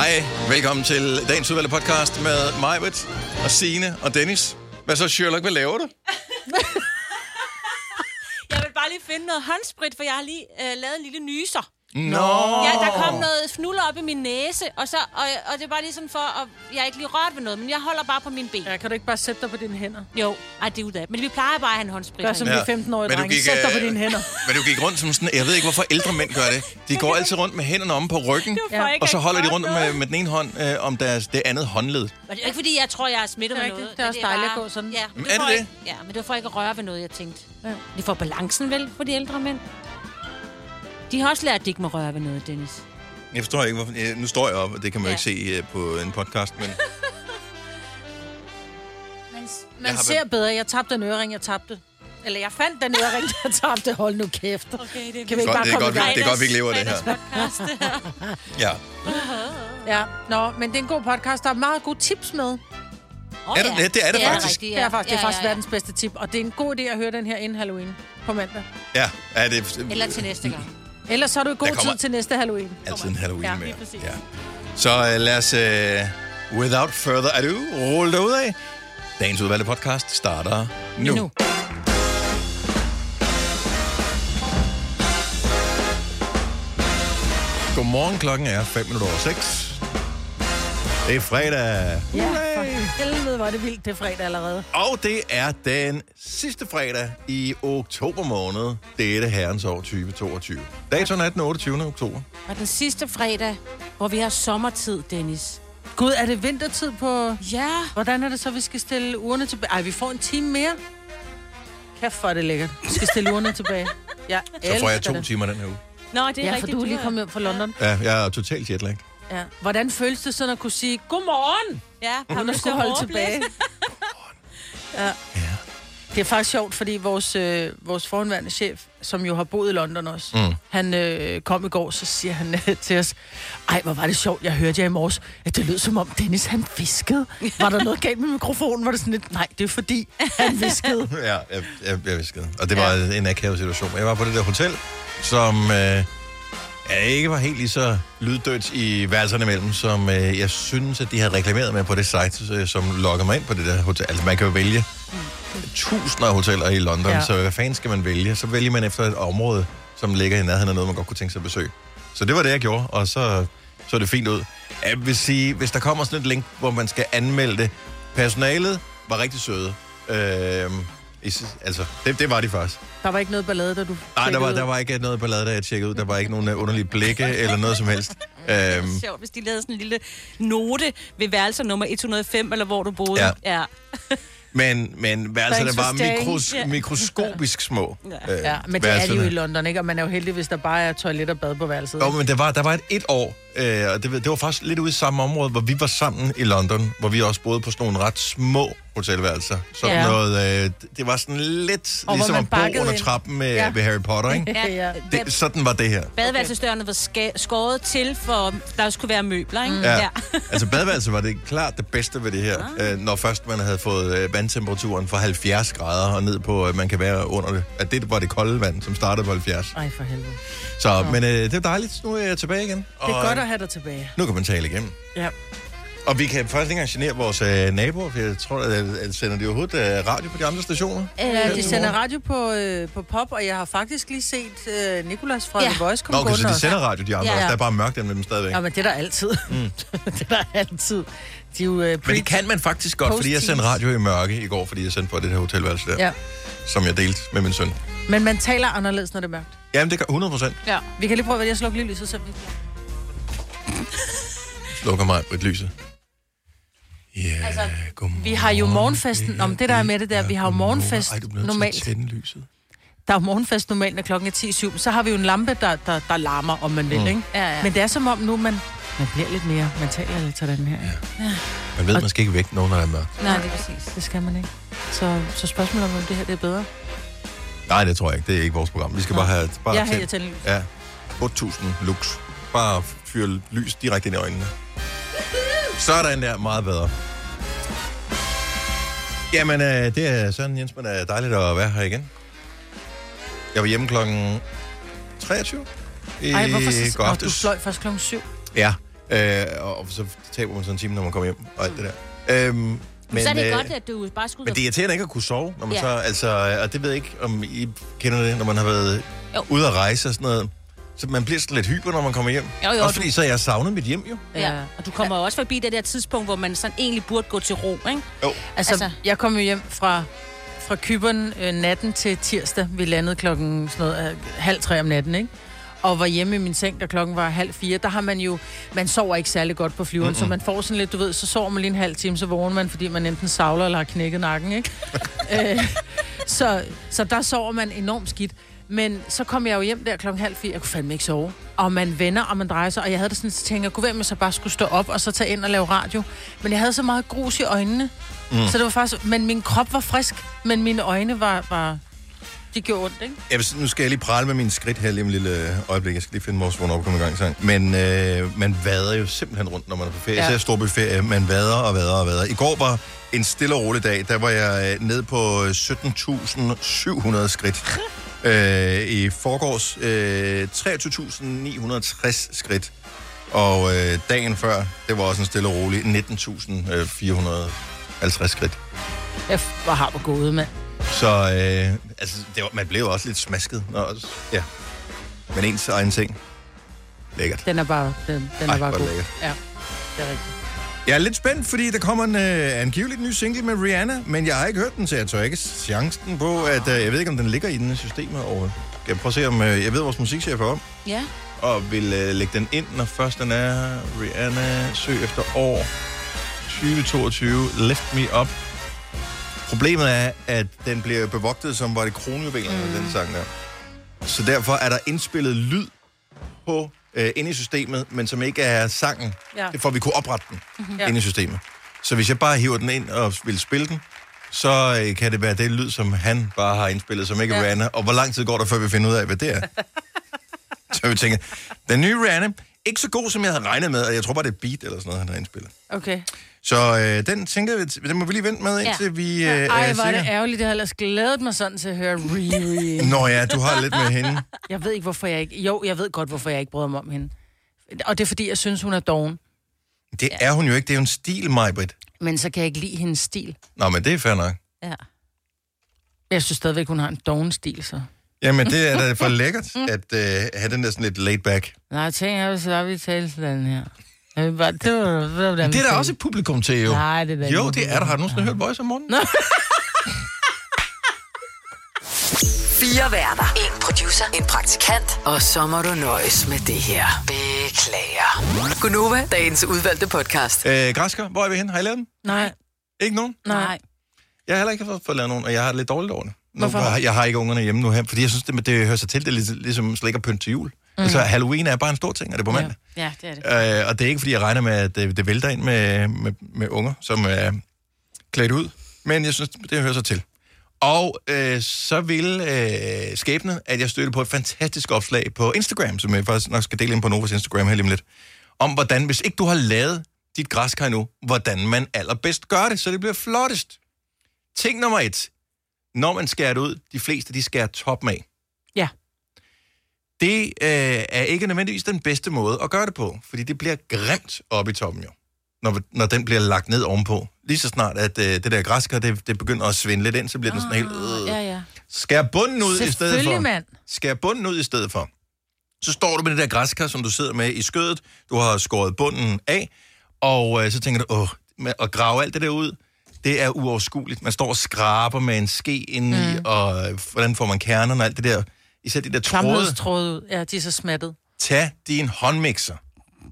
Hej, velkommen til dagens udvalgte podcast med Majbet og Sine og Dennis. Hvad så, Sherlock? Hvad laver du? Jeg vil bare lige finde noget håndsprit, for jeg har lige øh, lavet en lille nyser. Nå! Ja, der kom noget fnuller op i min næse, og, så, og, og det er bare lige sådan for, at jeg er ikke lige rørt ved noget, men jeg holder bare på mine ben. Ja, kan du ikke bare sætte dig på dine hænder? Jo, ej, det er ud af. Men vi plejer bare at have en håndsprit. Gør som Ja. ja. 15-årige Men du dreng. gik, Sæt dig på øh, dine hænder. Men du gik rundt som sådan... Jeg ved ikke, hvorfor ældre mænd gør det. De går altid rundt med hænderne omme på ryggen, Det var Ja. og så holder de rundt med, med den ene hånd øh, om deres, det andet håndled. Men det er ikke, fordi jeg tror, jeg er smittet Det er med noget. Det er men også dejligt at gå sådan. Ja, men Men er det ikke, Ja, men det var for ikke at røre ved noget, jeg tænkte. Ja. De får balancen vel for de ældre mænd. De har også lært, at de ikke må røre ved noget, Dennis. Jeg forstår ikke, hvorfor... Nu står jeg op, og det kan man jo Ja. ikke se øh, på en podcast, men... Man, Jeg man har ser bedre. Jeg tabte en ørering, jeg tabte. Eller jeg fandt den ørering, jeg tabte. Hold nu kæft. Okay, det er Kan vi ikke Godt, bare det er komme godt, i gang? vi- det er godt, vi ikke lever af det her. Ja. Ja, nå, men det er en god podcast. Der er meget gode tips med. Oh, Er det- ja, det er det faktisk. rigtigt, Det er faktisk, det er faktisk ja, ja. verdens bedste tip. Og det er en god idé at høre den her inden Halloween på mandag. Ja, er det... Eller til næste gang. Ellers så har du i god Der kommer- tid til næste Halloween. Altid en Halloween Ja, med. lige præcis. Ja. Så uh, lad os, uh, without further ado, rulle det ud af. Dagens udvalgte podcast starter nu. Nu. Godmorgen, klokken er 5 minutter over 6. Det er fredag. Ja, for helvede var det vildt, det er fredag allerede. Og det er den sidste fredag i oktober måned. Det er det herrens år 2022. Datoen er den 28. oktober. Og den sidste fredag, hvor vi har sommertid, Dennis. Gud, er det vintertid på... Ja. Hvordan er det så, vi skal stille urene tilbage? Ej, vi får en time mere. Kæft, er det lækkert. Vi skal stille urene tilbage. Jeg Så får jeg to det. timer den her uge. Nå, det er Ja, for rigtigt. du er lige kommet hjem fra London. Ja, jeg er totalt jetlag. Ja. Hvordan føles det sådan at kunne sige, godmorgen, Ja, har du skulle holde tilbage? ja. Det er faktisk sjovt, fordi vores, øh, vores forhåndværende chef, som jo har boet i London også, mm. han øh, kom i går, så siger han øh, til os, ej, hvor var det sjovt, jeg hørte jer i morges, at det lød som om Dennis, han viskede. Var der noget galt med mikrofonen? Var det sådan lidt, nej, det er fordi, han viskede. Ja, jeg, jeg, jeg viskede. Og det var ja. en akavet situation. Jeg var på det der hotel, som øh, ja, ikke var helt lige så lyddødt i værelserne imellem, som øh, jeg synes, at de havde reklameret med på det site, øh, som logger mig ind på det der hotel. Altså, man kan jo vælge tusinder af hoteller i London. Ja. så hvad fanden skal man vælge? Så vælger man efter et område, som ligger i nærheden af noget, man godt kunne tænke sig at besøge. Så det var det, jeg gjorde, og så så det fint ud. Jeg vil sige, hvis der kommer sådan et link, hvor man skal anmelde det, personalet var rigtig søde. Øh, i altså, det, det var de faktisk. Der var ikke noget ballade, da du Nej, der var, der var ikke noget ballade, da jeg tjekkede ud. Der var ikke nogen øh, underlige blikke eller noget som helst. Øhm, Sjovt, hvis de lavede sådan en lille note ved værelser nummer 105, eller hvor du boede. Ja. ja. men, men værelserne Thanks for var staying. mikros, Ja. mikroskopisk små. Ja. Øh, Ja, men det er de jo i London, ikke? Og man er jo heldig, hvis der bare er toilet og bad på værelset. Jo, men der var, der var et, et år, øh, og det, det var faktisk lidt ude i samme område, hvor vi var sammen i London, hvor vi også boede på sådan nogle ret små hotelværelser. Sådan ja. Ja. noget, øh, det var sådan lidt Og ligesom man at bo under ind. trappen med, Ja. ved Harry Potter, ikke? ja. Det, sådan var det her. Badeværelsesdørene var skåret til, for der skulle være møbler, ikke? Ja. altså badeværelset var det klart det bedste ved det her, Ah. øh, når først man havde fået øh, vandtemperaturen fra 70 grader og ned på, at man kan være under det. At det var det kolde vand, som startede på 70. Ej, for helvede. Så, men øh, det er dejligt, nu er jeg tilbage igen. Det er og, godt øh, at have dig tilbage. Nu kan man tale igennem. Ja. Og vi kan faktisk ikke engang genere vores øh, naboer, for jeg tror, at, at sender de overhovedet øh, radio på de andre stationer? Ja, de sender radio på, øh, på pop, og jeg har faktisk lige set øh, Nikolas fra Ja. The Voice Nå, komme okay, så de sender radio, de andre Ja. også. Der er bare mørkt med dem stadigvæk. Ja, men det er der altid. Mm. det er der altid. De er jo, øh, Men det kan man faktisk godt, fordi jeg sendte radio i mørke i går, fordi jeg sendte på det her hotelværelse der, Ja. som jeg delte med min søn. Men man taler anderledes, når det er mørkt. Jamen, det gør 100 procent. Ja. Vi kan lige prøve, at jeg slukker lige lyset, så vi... Slukker mig på et lyset. Ja, yeah, altså, godmorgen. vi har jo morgenfesten- Om det, der er med det der, vi har jo morgenfest Ej, du bliver normalt. til at tænde lyset. Der er jo morgenfest normalt, når klokken er 10.07. Så har vi jo en lampe, der, der, der larmer, om man vil, Mm. ikke? Ja, ja. Men det er som om nu, man, man bliver lidt mere... Man taler lidt til den her. Ja. Man ved, man skal ikke vække nogen, når der er mørkt. Nej, det er præcis. Det skal man ikke. Så, så spørgsmålet om, om det her det er bedre. Nej, det tror jeg ikke. Det er ikke vores program. Vi skal bare have... Bare Jeg har tænd- lys. Ja, 8.000 lux. Bare fyre lys direkte ind i øjnene. Sådan der, meget bedre. Jamen, øh, det er Søren Jensmann. Det er dejligt at være her igen. Jeg var hjemme klokken 23 i Ej, hvorfor så... Nå, du fløj først klokken 7. Ja, Øh, og, så taber man sådan en time, når man kommer hjem og alt det der. Øhm, men, Men, så er det øh, godt, at du bare skulle... Men det er irriterende ikke at kunne sove, når man Ja. så, altså, og det ved jeg ikke, om I kender det, når man har været jo. ude at rejse og sådan noget. Så man bliver sådan lidt hyper, når man kommer hjem. Jo, jo, Også du- fordi, så har jeg savnet mit hjem jo. Ja. Og du kommer ja. også forbi det der tidspunkt, hvor man sådan egentlig burde gå til ro, ikke? Jo. Altså, Altså- altså, jeg kom jo hjem fra, fra Kyberen øh, natten til tirsdag. Vi landede klokken sådan noget, øh, halv tre om natten, ikke? Og var hjemme i min seng, da klokken var halv fire. Der har man jo... Man sover ikke særlig godt på flyveren, mm-hmm. så man får sådan lidt, du ved, så sover man lige en halv time, så vågner man, fordi man enten savler eller har knækket nakken, ikke? øh, så, så der sover man enormt skidt. Men så kom jeg jo hjem der klokken halv fire. Jeg kunne fandme ikke sove. Og man vender, og man drejer sig. Og jeg havde det sådan, så tænkte jeg, kunne være med, så bare skulle stå op og så tage ind og lave radio. Men jeg havde så meget grus i øjnene. Mm. Så det var faktisk... Men min krop var frisk, men mine øjne var... var de gjorde ondt, ikke? Jeg vil, nu skal jeg lige prale med mine skridt her lige om et lille øjeblik. Jeg skal lige finde vores vågen op i gang sang. Men øh, man vader jo simpelthen rundt, når man er på ferie. Ja. Især storbyferie. Man vader og vader og vader. I går var en stille og rolig dag. Der var jeg øh, nede på 17.700 skridt. øh, I forgårs øh, 23.960 skridt. Og øh, dagen før, det var også en stille og rolig 19.450 skridt. Jeg var har på gået, mand. Så øh, altså, det var, man blev også lidt smasket. Når, ja. Men ens egen ting. Lækkert. Den er bare, den, den Ej, er bare god. lækkert. Ja, det er rigtigt. Jeg er lidt spændt, fordi der kommer en øh, angiveligt ny single med Rihanna, men jeg har ikke hørt den, så jeg tør ikke chancen på, at øh, jeg ved ikke, om den ligger i den systemet over. Jeg prøve at se, om øh, jeg ved, vores musikchef er om, Ja. og vil øh, lægge den ind, når først den er Rihanna søg efter år 2022, Lift Me Up. Problemet er, at den bliver bevogtet, som var det kronjuvelerne, mm. den sang der. Så derfor er der indspillet lyd på øh, inde i systemet, men som ikke er sangen. Ja. Det er for, at vi kunne oprette den mm-hmm. Inde i systemet. Så hvis jeg bare hiver den ind og vil spille den, så øh, kan det være det lyd, som han bare har indspillet, som ikke er Ja. Rihanna. Og hvor lang tid går der, før vi finder ud af, hvad det er? så vi tænker, den nye Rihanna, ikke så god, som jeg havde regnet med, og jeg tror bare, det er beat eller sådan noget, han har indspillet. Okay. Så øh, den tænker vi, den må vi lige vente med, indtil vi øh, Ej, er hvor er det ærgerligt. Det har ellers glædet mig sådan til at høre Riri. Nå ja, du har lidt med hende. Jeg ved ikke, hvorfor jeg ikke... Jo, jeg ved godt, hvorfor jeg ikke bryder mig om hende. Og det er, fordi jeg synes, hun er doven. Det er hun jo ikke, det er jo en stil, Majbrit. Men så kan jeg ikke lide hendes stil. Nå, men det er fair nok. Ja. Jeg synes stadigvæk, hun har en doven stil, så... Jamen, det er da for lækkert, at øh, have den der sådan lidt laid back. Nej, jeg tænker, jeg så vi tale sådan her. Jeg vil bare, det var, det var, Det er der også et publikum til, jo. Nej, det er der Jo, det er der. Har du nogensinde hørt Voice om morgenen? Fire værter. En producer. En praktikant. Og så må du nøjes med det her. Beklager. Gunova, dagens udvalgte podcast. Øh, Græsker, hvor er vi hen? Har I lavet den? Nej, Ikke nogen? nej. Jeg har heller ikke fået, fået lavet nogen, og jeg har det lidt dårligt over det. Nu, Hvorfor? har- Jeg har ikke ungerne hjemme nu her, fordi jeg synes, det, det hører sig til. Det er ligesom, ligesom slik og pynt til jul. Mm. Altså, Halloween er bare en stor ting, og det er på mandag. Ja, det er det. Øh, og det er ikke, fordi jeg regner med, at det, det vælter ind med, med, med unger, som er klædt ud. Men jeg synes, det hører sig til. Og øh, så ville øh, skæbnen, at jeg stødte på et fantastisk opslag på Instagram, som jeg faktisk nok skal dele ind på Novas Instagram her lige om lidt, om hvordan, hvis ikke du har lavet dit græskar endnu, hvordan man allerbedst gør det, så det bliver flottest. Ting nummer et. Når man skærer det ud, de fleste, de skærer toppen af. Ja. Det øh, er ikke nødvendigvis den bedste måde at gøre det på, fordi det bliver grimt oppe i toppen jo, når, når den bliver lagt ned ovenpå. Lige så snart, at øh, det der græskar, det, det begynder at svinde lidt ind, så bliver den sådan helt... Øh. Ja, ja. Skær bunden ud i stedet for. Mand. Skær bunden ud i stedet for. Så står du med det der græskar, som du sidder med i skødet. Du har skåret bunden af, og øh, så tænker du, åh, med at grave alt det der ud, det er uoverskueligt. Man står og skraber med en ske indeni, mm. og øh, hvordan får man kernerne og alt det der. Især de der tråde. Ud. Ja, de er så smattet. Tag din håndmixer.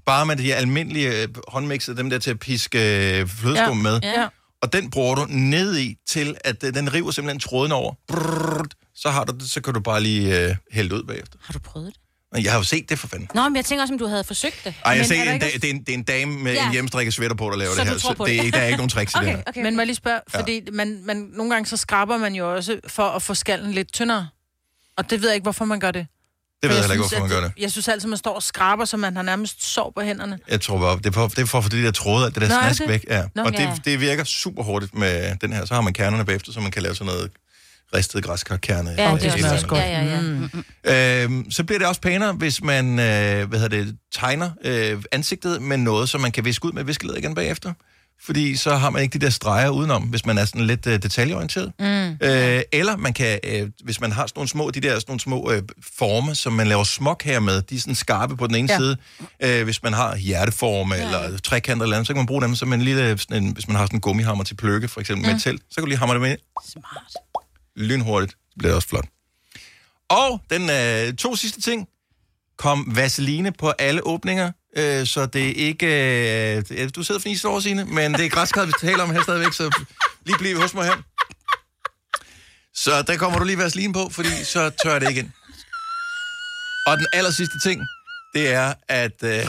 Bare med de her almindelige øh, håndmixer, dem der til at piske øh, flødeskum med. Ja. Og den bruger du ned i til, at den river simpelthen tråden over. Brrrt, så, har du det, så kan du bare lige øh, hælde ud bagefter. Har du prøvet det? Men jeg har jo set det for fanden. Nå, men jeg tænker også, om du havde forsøgt det. Ej, jeg Men ser er en ikke da, det, er en, det er en dame med Ja. en hjemmestrikket sweater på, der laver Så det du her. tror på det, er, det? ikke- der er ikke nogen tricks i det Okay, her. okay. Men må jeg lige spørge, fordi man, man, nogle gange så skraber man jo også for at få skallen lidt tyndere. Og det ved jeg ikke, hvorfor man gør det. Det ved For jeg heller ikke, hvorfor man at- gør det. Jeg synes altid, man står og skraber, så man har nærmest sår på hænderne. Jeg tror bare, det er for, det er for at få det der tråde, alt det der Nå, er snask det? væk. Ja. Nå, og ja. det, det virker super hurtigt med den her. Så har man kernerne bagefter, så man kan lave sådan noget ristet græskarkerne. Ja, det er også godt. Ja, ja, ja. Mm. Øhm, så bliver det også pænere, hvis man øh, hvad hedder det, tegner øh, ansigtet med noget, som man kan viske ud med viskeled igen bagefter. Fordi så har man ikke de der streger udenom, hvis man er sådan lidt øh, detaljeorienteret. Mm. Øh, eller man kan, øh, hvis man har sådan nogle små, de der sådan nogle små øh, forme, som man laver smok her med, de er sådan skarpe på den ene ja. Ja. side. Øh, hvis man har hjerteforme ja. eller trekanter eller andet, så kan man bruge dem som en lille, sådan en, hvis man har sådan en gummihammer til pløkke, for eksempel mm. med et telt, så kan du lige hamre dem ind Smart. Lynhurtigt. Det bliver også flot. Og den øh, to sidste ting. Kom vaseline på alle åbninger, øh, så det er ikke... Øh, du sidder for fniset over, Signe, men det er græskar, vi taler om her stadigvæk, så lige bliv hos mig her. Så der kommer du lige vaseline på, fordi så tør det ikke ind. Og den aller sidste ting, det er, at... Øh,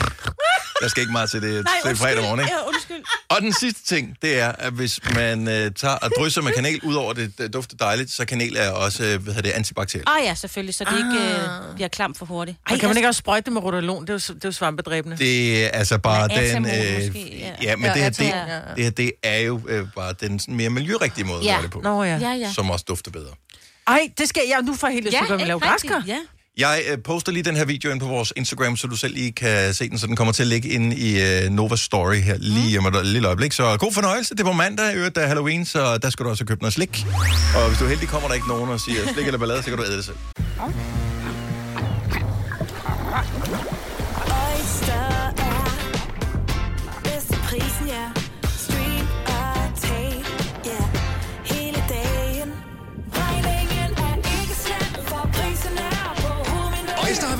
der skal ikke meget til det, til det fredag morgen, ikke? Ja, undskyld. Og den sidste ting, det er, at hvis man øh, tager og drysser med kanel, udover det, det dufter dejligt, så kanel er også øh, hvad hedder det, antibakterielt. Ah ja, selvfølgelig, så det ikke øh, bliver klam for hurtigt. Ej, kan man ikke også sprøjte det med rotalon? Det er jo, det er jo svampedræbende. Det er altså bare Men den... Øh, måske, ja. ja, men Ja, det, her, det, ja. det her, det er jo øh, bare den sådan mere miljørigtige måde at Ja. gøre det på. Nå ja. Ja, ja. Som også dufter bedre. Ej, det skal jeg nu får helt lyst til at gøre med lave græskar. Ja. Jeg øh, poster lige den her video ind på vores Instagram, så du selv lige kan se den, så den kommer til at ligge inde i øh, Nova Story her lige om et lille øjeblik. Så god fornøjelse. Det er på mandag, i øvrigt, der er Halloween, så der skal du også købe noget slik. Og hvis du er heldig, kommer der ikke nogen og siger slik eller ballade, så kan du æde det selv.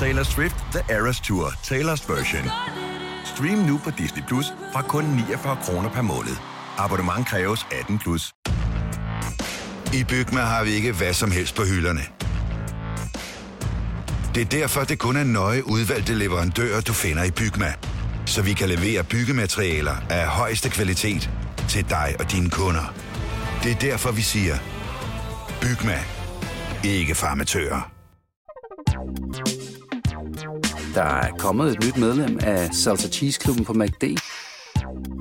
Taylor Swift The Eras Tour, Taylor's version. Stream nu på Disney Plus fra kun 49 kroner per måned. Abonnement kræves 18 plus. I Bygma har vi ikke hvad som helst på hylderne. Det er derfor, det kun er nøje udvalgte leverandører, du finder i Bygma. Så vi kan levere byggematerialer af højeste kvalitet til dig og dine kunder. Det er derfor, vi siger, Bygma. Ikke farmatører. Der er kommet et nyt medlem af Salsa Cheese Klubben på MACD.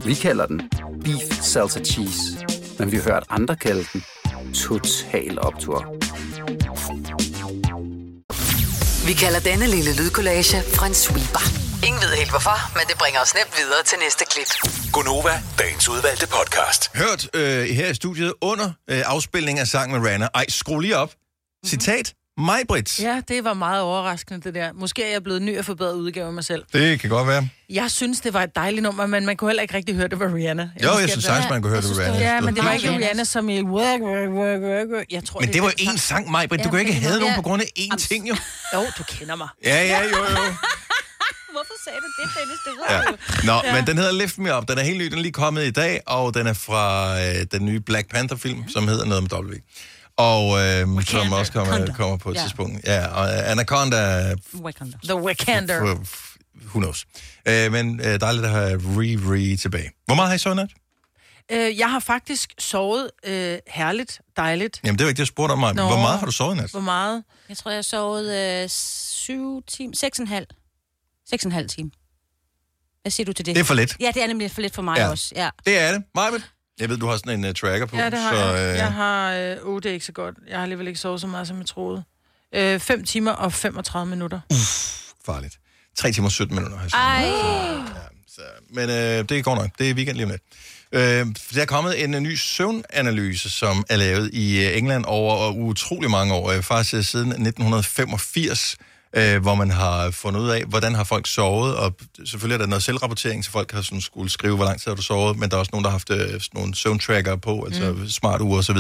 Vi kalder den Beef Salsa Cheese, men vi har hørt andre kalde den Total Optor. Vi kalder denne lille lydkollage en sweeper. Ingen ved helt hvorfor, men det bringer os nemt videre til næste klip. Gonova, dagens udvalgte podcast. Hørt øh, her i studiet under øh, afspilning af sangen med Rana. Ej, skru lige op. Citat. Mig, Brits. Ja, det var meget overraskende, det der. Måske er jeg blevet ny og forbedret udgave af mig selv. Det kan godt være. Jeg synes, det var et dejligt nummer, men man kunne heller ikke rigtig høre, det var Rihanna. Jo, jeg synes sagtens, man kunne høre det med Rana. Ja, men det var ikke Rihanna. Rihanna som i... work, work, work, work, work. Jeg tror, Men det er var én sang, mig, Britt. Du Ja, kan ikke have det nogen var- på grund af én ting, jo. Jo, du kender mig. Ja, ja, jo, jo. Hvorfor sagde du det, Dennis? Det ved Ja. du. Nå, ja. men den hedder Lift Me Up. Den er helt ny. Den er lige kommet i dag, og den er fra øh, den nye Black Panther-film, som hedder noget med W. Og øh, som også kommer, Wakanda. kommer på et Ja. tidspunkt. Ja, og Anaconda, Wakanda. The f- who knows. Øh, men øh, dejligt at have Riri tilbage. Hvor meget har I i nat? Øh, jeg har faktisk sovet øh, herligt, dejligt. Jamen, det var ikke det, jeg spurgte om mig. Nå. Hvor meget har du sovet nat? Hvor meget? Jeg tror, jeg har sovet øh, syv timer. Seks og en halv. Seks og en halv time. Hvad siger du til det? Det er for lidt. Ja, det er nemlig for lidt for mig Ja. også. Ja. Det er det. Majbet? Jeg ved, du har sådan en uh, tracker på. Ja, det har så, jeg. øh, Jeg har... Øh, uh, det er ikke så godt. Jeg har alligevel ikke sovet så meget, som jeg troede. Øh, 5 timer og 35 minutter. farligt. 3 timer og 17 minutter har jeg sovet. Ej, Så, men øh, det går nok. Det er weekend lige om lidt. Øh, der er kommet en, øh, ny søvnanalyse, som er lavet i øh, England over utrolig mange år. Øh, faktisk øh, siden 1985, øh, hvor man har fundet ud af, hvordan har folk sovet. Og selvfølgelig er der noget selvrapportering, så folk har sådan skulle skrive, hvor lang tid har du sovet. Men der er også nogen, der har haft øh, nogle søvntracker på, altså mm. smart uger osv.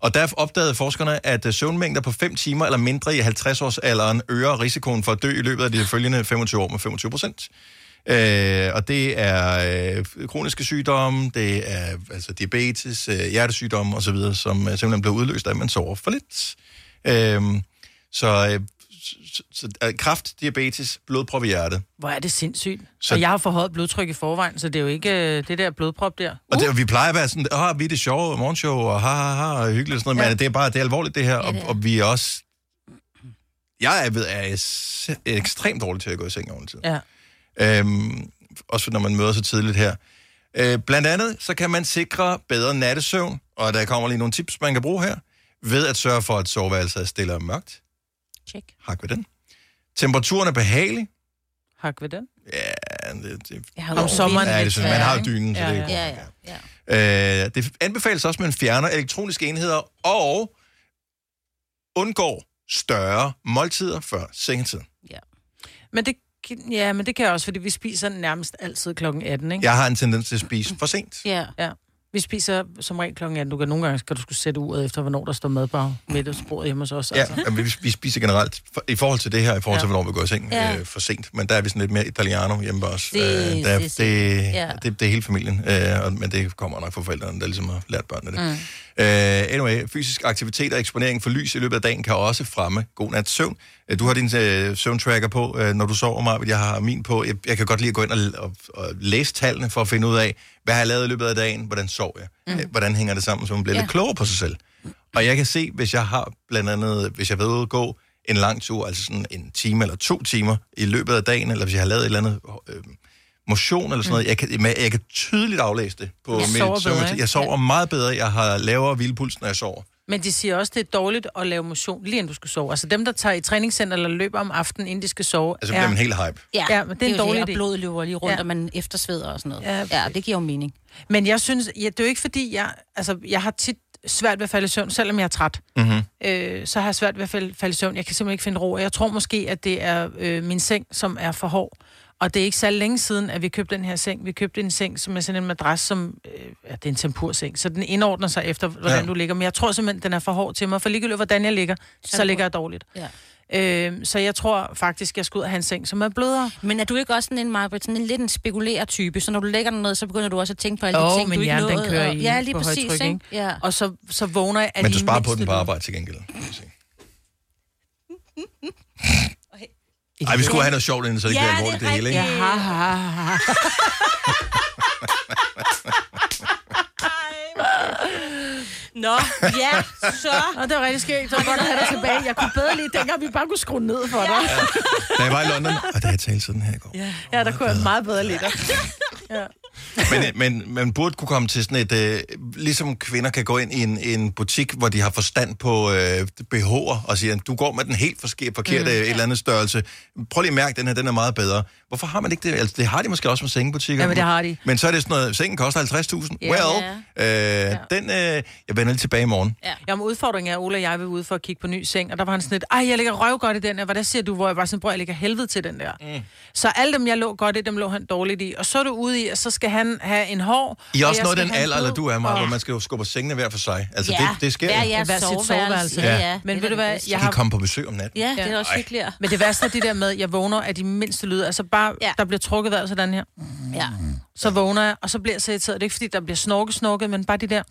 Og der opdagede forskerne, at øh, søvnmængder på 5 timer eller mindre i 50-årsalderen øger risikoen for at dø i løbet af de følgende 25 år med 25 procent. Øh, og det er øh, kroniske sygdomme, det er altså diabetes, øh, hjertesygdomme osv., som øh, simpelthen bliver udløst af, at man sover for lidt. Øh, så øh, så, så, øh, kræft, diabetes, blodprop i hjertet. Hvor er det sindssygt. Så-. Og jeg har forhøjet blodtryk i forvejen, så det er jo ikke øh, det der blodprop der. Og det, vi plejer at være sådan, åh, vi er det sjove morgenshow, og ha, ha, ha, og hyggeligt og sådan noget, ja. men det er bare, det er alvorligt det her, og, og vi er også, jeg er, ved, er ekstremt dårlig til at gå i seng ordentligt. Ja. Øhm, også når man møder så tidligt her. Øh, blandt andet, så kan man sikre bedre nattesøvn, og der kommer lige nogle tips, man kan bruge her, ved at sørge for, at soveværelset er stille og mørkt. Check. Hak ved den. Temperaturen er behagelig. Hak ved den. Ja, det, det, Jeg har Om sommeren ja, det synes, man har dynen, så Ja, det er ja. Ja, ja, ja. Øh, det anbefales også, at man fjerner elektroniske enheder og undgår større måltider før sengetid. Men det, ja, men det kan jeg også, fordi vi spiser nærmest altid klokken 18, ikke? Jeg har en tendens til at spise for sent. Ja. ja. Vi spiser som regel klokken 18. Du kan nogle gange skal du skulle sætte uret efter, hvornår der står mad på middagsbordet hjemme hos os. Ja, Altså. men vi, vi spiser generelt, for, i forhold til det her, i forhold til, Ja. hvornår vi går i seng Ja. øh, for sent. Men der er vi sådan lidt mere italiano hjemme hos os. Det- Øh, der, det det, er. Ja. det, det er hele familien, øh, og, men det kommer nok fra forældrene, der ligesom har lært børnene det. Mm. Øh, anyway, fysisk aktivitet og eksponering for lys i løbet af dagen kan også fremme god nats søvn. Øh, Du har din øh, søvntracker på, øh, når du sover, Marvind. Jeg har min på. Jeg, jeg kan godt lide at gå ind og, og, og læse tallene for at finde ud af, hvad har jeg lavet i løbet af dagen, hvordan sov jeg, mm. hvordan hænger det sammen, så man bliver Ja. lidt klogere på sig selv. Og jeg kan se, hvis jeg har blandt andet, hvis jeg ud og gå en lang tur, altså sådan en time eller to timer i løbet af dagen, eller hvis jeg har lavet et eller andet øh, motion eller sådan noget, jeg kan, jeg kan tydeligt aflæse det på Jeg mit sover bedre? Jeg sover meget bedre, jeg har lavere hvilepuls, når jeg sover. Men de siger også, det er dårligt at lave motion, lige inden du skal sove. Altså dem, der tager i træningscenter eller løber om aftenen, inden de skal sove, Altså, bliver man helt hype. Ja, Ja, men det er en jo dårlig Og idé. blodet løber lige rundt, Ja. ja. og man eftersveder og sådan noget. Ja. Ja, ja det giver jo mening. Men jeg synes, ja, det er jo ikke fordi, jeg, altså, jeg har tit svært ved at falde i søvn, selvom jeg er træt. Mm-hmm. Øh, så har jeg svært ved at falde, falde i søvn. Jeg kan simpelthen ikke finde ro. Og Jeg tror måske, at det er øh, min seng, som er for hård. Og det er ikke så længe siden, at vi købte den her seng. Vi købte en seng, som er sådan en madras, som... Øh, ja, det er en tempurseng. Så den indordner sig efter, hvordan Ja. du ligger. Men jeg tror simpelthen, den er for hård til mig. For ligegyldigt, hvordan jeg ligger, så ligger jeg dårligt. Ja. Øh, så jeg tror faktisk, jeg skal ud og have en seng, som er blødere. Men er du ikke også sådan en, Marbet, sådan en lidt en spekulerer-type? Så når du lægger den ned, så begynder du også at tænke på alle de Åh, ting, men du ikke hjernen, den nåede. kører og- i Ja, lige på præcis, højtryk, ikke? Ja. Og så, så vågner jeg af Men du sparer på den på arbejde til gengæld. kan jeg sige. Ej, vi skulle have noget sjovt inden, så det ikke Ja, bliver alvorligt det det hele, ikke? Ja, ha, ha, ha. Nå, ja, så... Og det var rigtig skægt. Det var godt at have dig tilbage. Jeg kunne bedre lige dengang, vi bare kunne skrue ned for dig. Da jeg var i London, og da jeg talte sådan her i går. Ja, der kunne jeg meget bedre lide dig. Ja. Men, men man burde kunne komme til sådan et... Øh, ligesom kvinder kan gå ind i en, en butik, hvor de har forstand på øh, BH'er, og siger, du går med den helt forkerte, forkerte mm, et eller andet størrelse. Prøv lige at mærke, den her, den er meget bedre. Hvorfor har man ikke det? Altså, det har de måske også med sengebutikker. Ja, men det har de. Men så er det sådan noget, sengen koster 50.000. Ja. well, øh, den... Øh, jeg vender lige tilbage i morgen. Ja. Jamen, udfordringen er, at Ola og jeg vil ude for at kigge på ny seng, og der var han sådan lidt, ej, jeg ligger røvgodt i den her, hvordan siger du, hvor jeg var sådan, bror, jeg ligger helvede til den der. Mm. Så alle dem, jeg lå godt i, dem lå han dårligt i, og så er du ude i, at så skal han have en hår. I er og også jeg noget skal den alder, eller du er, Maja, og- hvor man skal jo skubbe sengene hver for sig. Altså, ja, det, det sker jo. jeres Hver sit soveværelse. soveværelse. Ja, Ja. ja. Men det ved du hvad, jeg De har kommer på besøg om natten. Ja, det er Ja. også hyggeligere. Men det værste er det der med, at jeg vågner af de mindste lyde. Altså bare, ja. Ja. der bliver trukket vejret sådan her. Ja. Så vågner jeg, og så bliver jeg så irriteret. Det er ikke, fordi der bliver snorket, snorket, men bare de der.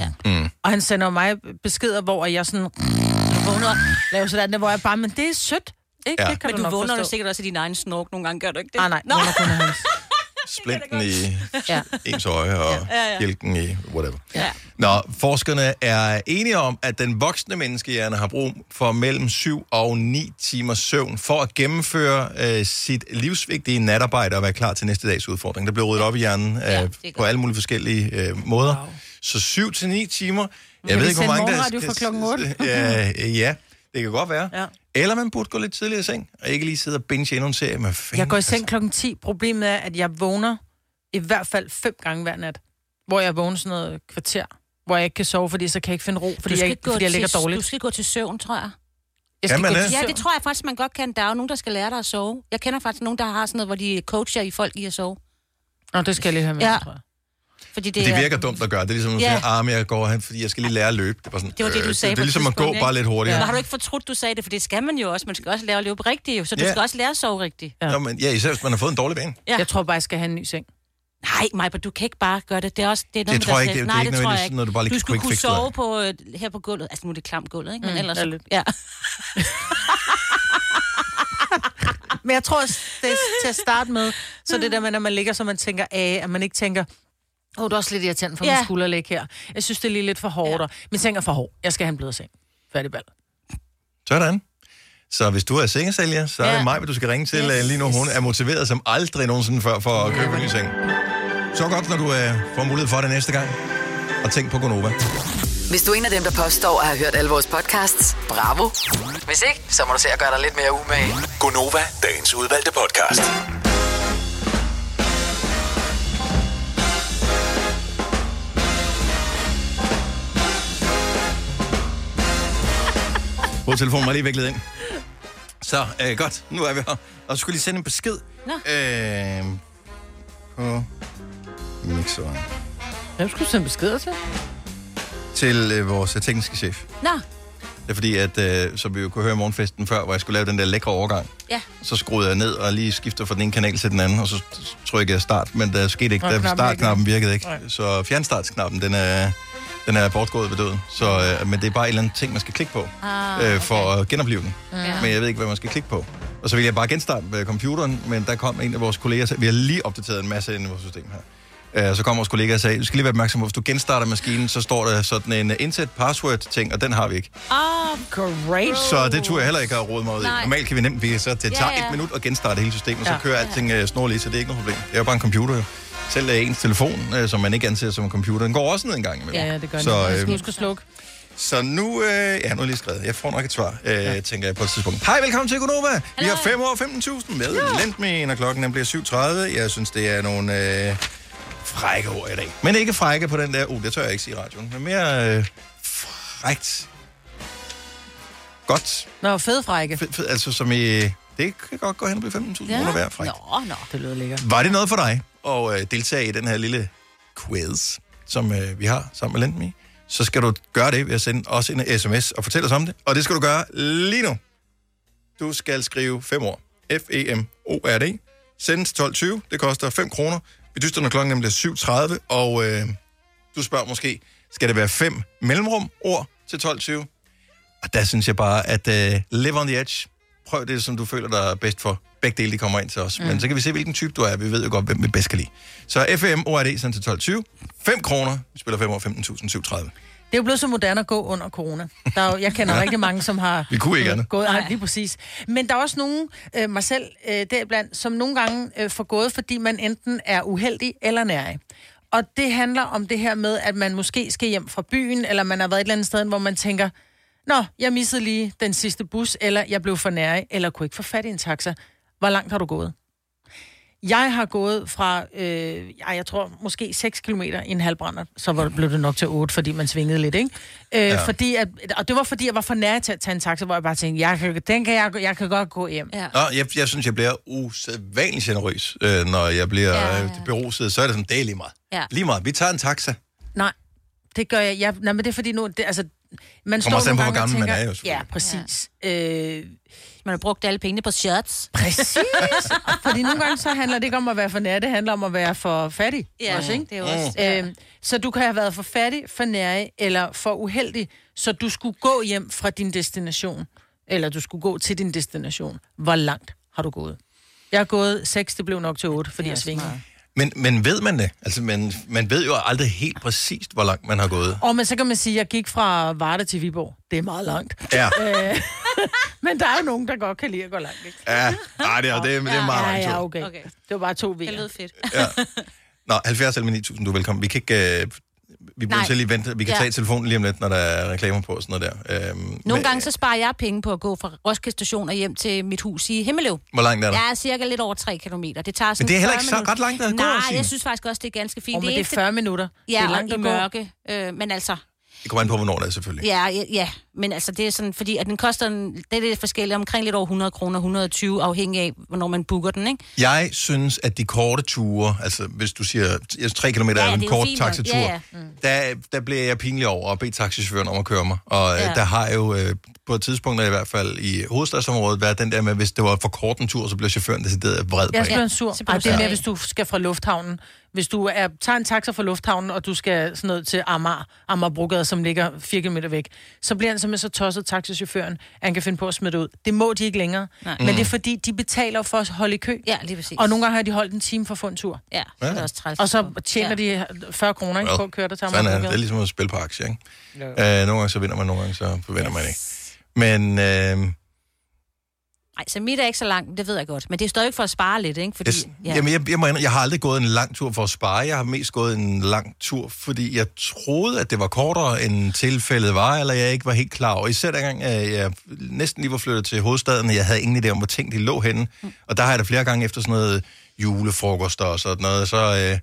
Ja. Mm. Og han sender mig beskeder, hvor jeg sådan Du vågner, laver sådan der, hvor jeg bare, men det er sødt. Ikke? Ja. Det kan men du, du vågner jo forstå. sikkert også i din egen snork nogle gange, gør du ikke det? Ah, nej, Nå, Nå. Splinten i Ja. ens øje og Ja, ja. bjælken i whatever. Ja. Nå, forskerne er enige om, at den voksne menneskehjerne har brug for mellem 7 og 9 timers søvn for at gennemføre øh, sit livsvigtige natarbejde og være klar til næste dags udfordring. Der bliver ryddet op i hjernen øh, Ja, på alle mulige forskellige øh, måder. Wow. Så 7 til 9 timer. Jeg vi ved ikke, hvor sende mange der morgenradio fra klokken otte? ja, ja, det kan godt være. Ja. Eller man burde gå lidt tidligere i seng, og ikke lige sidde og binge endnu en serie med fanden. Jeg går i seng klokken 10. Problemet er, at jeg vågner i hvert fald fem gange hver nat. Hvor jeg vågner sådan noget kvarter. Hvor jeg ikke kan sove, fordi så kan jeg ikke finde ro, fordi, jeg, ikke, fordi jeg ligger til, dårligt. du skal gå til søvn, tror jeg. Jeg Kan skal man gå det? Ja, det tror jeg faktisk, man godt kan. Der er jo nogen, der skal lære dig at sove. Jeg kender faktisk nogen, der har sådan noget, hvor de coacher i folk i at sove. Nå, det skal jeg lige have med, Ja. tror jeg. Fordi Det, det, det virker dumt at gøre. Det er ligesom at Ja. sige, ah, men jeg går hen, fordi jeg skal lige lære at løbe. Det var, sådan, Det var det, du øh, sagde Det, på er ligesom at gå bare lidt hurtigere. Men har du ikke fortrudt, du sagde det? For det skal man jo også. Man skal også lære at løbe rigtigt, jo. Så du Ja. skal også lære at sove rigtigt. Ja. Nå, men, ja, især hvis man har fået en dårlig bane. Ja. Jeg tror bare, jeg skal have en ny seng. Nej, Maja, du kan ikke bare gøre det. Det er også det er noget Det med tror jeg ikke, det er Nej, ikke det tror jeg ikke. noget, du bare lige du skulle kunne sove på, øh, her på gulvet. Altså, nu er det klamt gulvet, ikke? Men Mm, ellers... ja. Ja. Men jeg tror, det er til at starte med, så det der med, når man ligger, så man tænker af, at man ikke tænker, åh, oh, det er også lidt irriterende for ja. Ja. min skulder at ligge her. Jeg synes, det er lige lidt for hårdt. Ja. Min seng er for hård. Jeg skal have en blød seng. Færdig bal. Sådan. Så hvis du er sengesælger, så er Ja. det mig, du skal ringe til Yes, yes, lige nu. Hun er motiveret som aldrig nogensinde før for at købe en ny seng. Så godt, når du øh, får mulighed for det næste gang. Og tænk på Gonova. Hvis du er en af dem, der påstår at have hørt alle vores podcasts, bravo. Hvis ikke, så må du se at gøre dig lidt mere umage. Gonova, dagens udvalgte podcast. Hovedtelefonen var lige viklet ind. Så, øh, godt. Nu er vi her. Og så skulle lige sende en besked. Nå. Øh, på mixeren. Hvem skulle du sende beskeder til? Til øh, vores øh, tekniske chef. Nå, Det er fordi, at, øh, som vi jo kunne høre i morgenfesten før, hvor jeg skulle lave den der lækre overgang. ja. Så skruede jeg ned og lige skiftede fra den ene kanal til den anden, og så trykkede jeg start, men der skete ikke. Nå, Der knappen startknappen virkede ikke. Nej. Så fjernstartsknappen, den er, den er bortgået ved døden. Så, øh, men det er bare en eller anden ting, man skal klikke på, Ah, øh, for at genopleve den. Ja. Men jeg ved ikke, hvad man skal klikke på. Og så ville jeg bare genstarte med computeren, men der kom en af vores kolleger, og sagde, vi har lige opdateret en masse ind i vores system her. Øh, Så kom vores kollega og sagde, du skal lige være opmærksom på, hvis du genstarter maskinen, så står der sådan en uh, inset password ting, og den har vi ikke. Ah, Great. Så det tror jeg heller ikke har rådet mig ud i. Normalt kan vi nemt, vi så det tager ja. et minut at genstarte hele systemet, så Ja. kører alting uh, snorligt, så det er ikke noget problem. Det er jo bare en computer jo. Selv uh, ens telefon, uh, som man ikke anser som en computer, den går også ned en gang imellem. Ja, ja, det gør Så, det. øh, Så, du skal slukke. Så nu, øh, ja, nu er jeg lige skrevet. Jeg får nok et svar, øh, ja. tænker jeg på et tidspunkt. Hej, velkommen til Gunova. Vi har 5 år 15.000 med. Ja. Lent med, og klokken den bliver 7.30. Jeg synes, det er nogle øh, frække ord i dag. Men ikke frække på den der, uh, det tør jeg ikke sige i radioen, men mere øh, frækt. Godt. Nå, fed frække. Fed, fed, altså som i, det kan godt gå hen og blive 15.000 kroner værd frækt. Nå, nå. Det lyder lækkert. Var det noget for dig og øh, deltage i den her lille quiz, som øh, vi har sammen med Lendme? Så skal du gøre det ved at sende os en sms og fortælle os om det. Og det skal du gøre lige nu. Du skal skrive fem ord. F-E-M-O-R-D. Send 12.20. Det koster 5 kroner. Vi dyster, når klokken nemlig er 7.30. Og øh, du spørger måske, skal det være fem mellemrum ord til 12.20? Og der synes jeg bare, at øh, live on the edge. Prøv det, som du føler dig bedst for. Begge dele, de kommer ind til os. Mm. Men så kan vi se, hvilken type du er. Vi ved jo godt, hvem vi bedst kan lide. Så FM ORD sendt til 12.20. 5 kroner. Vi spiller 5 år 15.730. Det er jo blevet så moderne at gå under corona. Der er jo, jeg kender rigtig mange, som har Vi kunne ikke andet. gået nej, lige præcis. Men der er også nogen, øh, mig selv øh, deriblandt, som nogle gange øh, får gået, fordi man enten er uheldig eller nærig. Og det handler om det her med, at man måske skal hjem fra byen, eller man har været et eller andet sted, hvor man tænker, Nå, jeg missede lige den sidste bus, eller jeg blev for nærig, eller kunne ikke få fat i en taxa. Hvor langt har du gået? Jeg har gået fra, øh, ja, jeg tror, måske 6 km i en halvbrænder. Så var, blev det nok til 8, fordi man svingede lidt, ikke? Øh, ja. fordi at, og det var, fordi jeg var for nær til at tage en taxa, hvor jeg bare tænkte, jeg kan, den kan jeg, jeg kan godt gå hjem. Ja. Nå, jeg, jeg synes, jeg bliver usædvanligt generøs, øh, når jeg bliver Ja, ja, ja. beruset. Så er det sådan, det er lige meget. Ja. Lige meget. Vi tager en taxa. Nej, det gør jeg. jeg nej, men det er fordi nu, det, altså, man Kommer an nogle på, hvor gange og gammel man tænker, er jo. Ja, præcis. Ja. Øh, Man har brugt alle pengene på shots. præcis. fordi nogle gange så handler det ikke om at være for nær, det handler om at være for fattig. også, ikke? det er også... Ja. Øhm, så du kan have været for fattig, for nærig eller for uheldig, så du skulle gå hjem fra din destination, eller du skulle gå til din destination. Hvor langt har du gået? Jeg har gået 6, det blev nok til 8, fordi jeg svingede. Men, men ved man det? Altså, man, man ved jo aldrig helt præcist, hvor langt man har gået. Og men så kan man sige, at jeg gik fra Varde til Viborg. Det er meget langt. Ja, Øh, men der er jo nogen, der godt kan lide at gå langt, ikke? ja. Ej, det er, det er, det er meget Ja, langt. ja, okay. Okay. Det var bare to Det V'er. lød fedt. Ja. Nå, 70 eller 9000, du er velkommen. Vi kan ikke... Øh, vi bliver Nej. til lige vente. Vi kan Ja. tage telefonen lige om lidt, når der er reklamer på og sådan noget der. Øhm, Nogle men, gange så sparer jeg penge på at gå fra Roskilde station og hjem til mit hus i Himmeløv. Hvor langt er der? Jeg er cirka lidt over 3 km. Det tager sådan Men det er heller 40 ikke så ret langt at gå, Nej, jeg synes faktisk også, det er ganske fint. Oh, men det er eneste- 40 minutter. Ja, det er langt i at gå. mørke. Øh, men altså, Det kommer an på, hvornår det er selvfølgelig. Ja, ja, ja, men altså det er sådan, fordi at den koster, en- det er lidt forskelligt, omkring lidt over 100 kroner, 120, afhængig af, hvornår man booker den, ikke? Jeg synes, at de korte ture, altså hvis du siger, jeg 3 km Ja, er en er kort taxatur, Ja, ja. mm. der, der bliver jeg pinlig over at bede taxichaufføren om at køre mig. Og ja. Ja. der har jo øh, på et tidspunkt, i hvert fald i hovedstadsområdet, været den der med, hvis det var for kort en tur, så blev chaufføren decideret vred på Jeg bliver en sur. Ej, det er mere, hvis du skal fra lufthavnen. Hvis du er, tager en taxa fra lufthavnen, og du skal sådan noget til Amager, Amagerbrogade, som ligger 4 km væk, så bliver han simpelthen så tosset, taxichaufføren, at han kan finde på at smide det ud. Det må de ikke længere. Nej. Men det er fordi, de betaler for at holde i kø. Ja, lige præcis. Og nogle gange har de holdt en time for at få en tur. Ja, så er det også træls. Og så tjener de 40 kroner ikke, Well, på at køre dig til Sådan er det. Det er Amagerbrogade. ligesom at spille på aktier, ikke? Øh, nogle gange så vinder man, nogle gange så vinder man ikke. Men øh, Nej, så mit er ikke så langt, det ved jeg godt. Men det er stadig for at spare lidt, ikke? Fordi, jeg, ja. jamen, jeg, jeg, må jeg har aldrig gået en lang tur for at spare. Jeg har mest gået en lang tur, fordi jeg troede, at det var kortere, end tilfældet var, eller jeg ikke var helt klar over. Især dengang, øh, jeg næsten lige var flyttet til hovedstaden, og jeg havde ingen idé om, hvor ting de lå henne. Mm. Og der har jeg da flere gange efter sådan noget julefrokoster og sådan noget, så... Øh,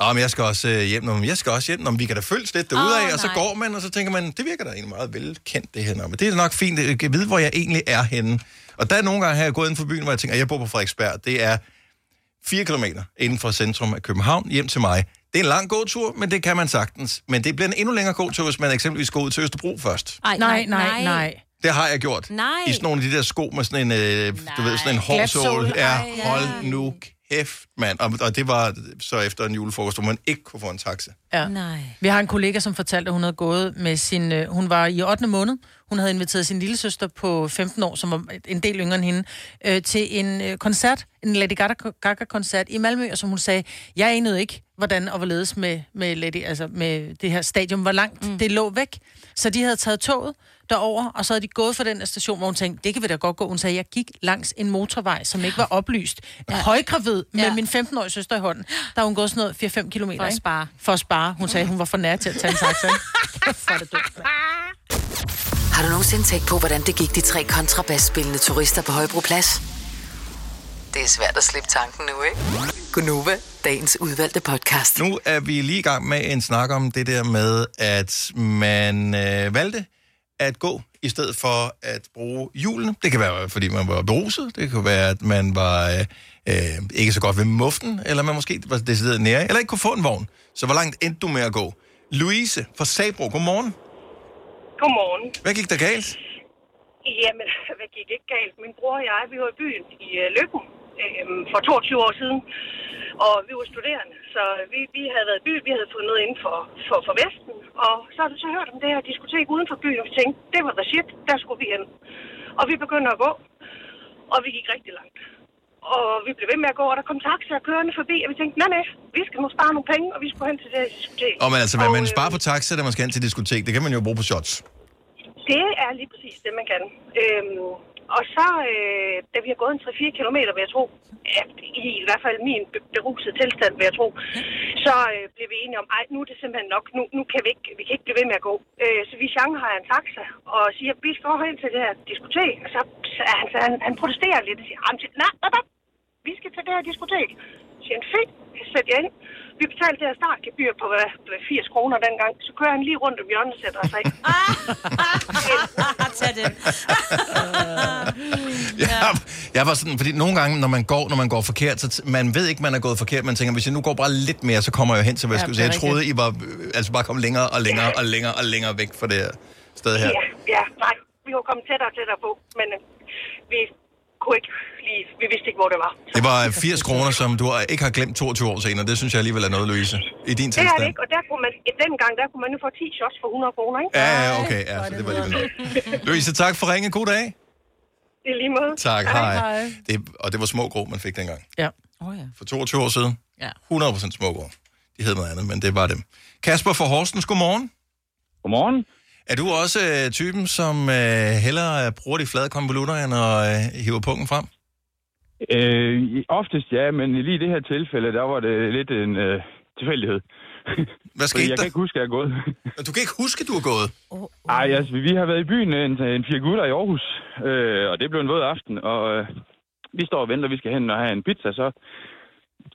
Nå, men jeg skal også øh, hjem, Nå, men jeg skal også hjem, Nå, men vi kan da følges lidt derudad, Åh, og så nej. går man, og så tænker man, det virker da egentlig meget velkendt, det her. Nå, men det er nok fint, jeg kan vide, hvor jeg egentlig er henne. Og der er nogle gange, her jeg gået inden for byen, hvor jeg tænker, jeg bor på Frederiksberg, det er 4 km inden for centrum af København hjem til mig. Det er en lang gåtur, men det kan man sagtens. Men det bliver en endnu længere gåtur, hvis man eksempelvis går ud til Østerbro først. Ej, Nej, nej, nej. Det har jeg gjort. Nej. I sådan nogle af de der sko med sådan en, øh, du ved, sådan en hård sål. ja. hold nu kæft, mand. Og, og det var så efter en julefrokost, hvor man ikke kunne få en taxa. Ja. Nej. Vi har en kollega, som fortalte, at hun havde gået med sin... øh, Hun var i 8. måned. Hun havde inviteret sin lille søster på 15 år, som var en del yngre end hende, øh, til en øh, koncert, en Lady Gaga- Gaga-koncert i Malmø, og som hun sagde, jeg anede ikke, hvordan og hvorledes med, med, Lady, altså med det her stadion, hvor langt mm. det lå væk. Så de havde taget toget derover, og så havde de gået fra den her station, hvor hun tænkte, det kan vi da godt gå. Hun sagde, jeg gik langs en motorvej, som ikke var oplyst. Ja. Højgravid med Ja. min 15-årige søster i hånden. Der har hun gået sådan noget 4-5 km. For at spare. For at spare. Hun sagde, hun var for nær til at tage en taxa. Er det dumt. Har du nogensinde tænkt på, hvordan det gik de tre kontrabasspillende turister på Højbroplads? Det er svært at slippe tanken nu, ikke? Gunova, dagens udvalgte podcast. Nu er vi lige i gang med en snak om det der med, at man øh, valgte at gå i stedet for at bruge julen. Det kan være, fordi man var beruset. Det kan være, at man var øh, ikke så godt ved muften, eller man måske var decideret nære, eller ikke kunne få en vogn. Så hvor langt endte du med at gå? Louise fra Sabro, godmorgen. Godmorgen. Hvad gik der galt? Jamen, hvad gik ikke galt? Min bror og jeg, vi var i byen i øh, Løkken øh, for 22 år siden, og vi var studerende, så vi, vi havde været i byen, vi havde fået noget inden for, for, for Vesten, og så har vi så hørt om det her diskotek uden for byen, og vi tænkte, det var the shit, der skulle vi hen. Og vi begyndte at gå, og vi gik rigtig langt. Og vi blev ved med at gå, og der kom taxaer kørende forbi, og vi tænkte, nej, nej, vi skal nu spare nogle penge, og vi skulle hen til det her diskotek. Og man, altså, hvad man øh, sparer på taxa, da man skal hen til diskotek, det kan man jo bruge på shots. Det er lige præcis det, man kan. Øhm, og så, øh, da vi har gået en 3-4 km, vil jeg tro, ja, i, i hvert fald min beruset berusede tilstand, vil jeg tro, så øh, blev vi enige om, at nu er det simpelthen nok, nu, nu kan vi ikke, vi kan ikke blive ved med at gå. Øh, så vi har en taxa og siger, vi skal hen til det her diskotek. Og så, så han, så han, han protesterer lidt og siger, nej, nej, nej, vi skal til det her diskotek. Så han, fedt, jeg sætter jer ind. Vi betalte det her startgebyr på hvad, hvad, 80 kroner dengang. Så kører han lige rundt om hjørnet og sætter sig ind. Tag den. Ja. Jeg var sådan, fordi nogle gange, når man går, når man går forkert, så t- man ved ikke, man er gået forkert. Man tænker, hvis jeg nu går bare lidt mere, så kommer jeg hen til, hvad jeg Ja, skulle sige. Jeg troede, I var øh, altså bare kom længere og længere og længere og længere væk fra det her sted her. Ja, ja, nej, vi var kommet tættere og tættere på, men øh, vi kunne ikke lige, vi vidste ikke, hvor det var. Det var 80 kroner, som du ikke har glemt 22 år senere. Det synes jeg alligevel er noget, Louise. I din Det er det tilstand. ikke, og der kunne man, dengang, der kunne man jo få 10 shots for 100 kroner, ikke? Ja, ja, okay. Ja, så det var alligevel noget. Louise, tak for ringen. God dag. I lige måde. Tak, hej. hej. Det, og det var små grå, man fik dengang. Ja. Oh, ja. For 22 år siden. Ja. 100% små grå. De hed noget andet, men det var dem. Kasper fra Horsens, godmorgen. Godmorgen. Er du også øh, typen, som øh, hellere bruger de flade konvolutter, end at øh, hive pungen frem? Øh, oftest ja, men lige i det her tilfælde, der var det lidt en øh, tilfældighed. Hvad Fordi skete jeg der? kan ikke huske, at jeg er gået. Du kan ikke huske, du er gået. Ej, altså, vi har været i byen en, en fire gutter i Aarhus, øh, og det blev en våd aften, og øh, vi står og venter, vi skal hen og have en pizza, så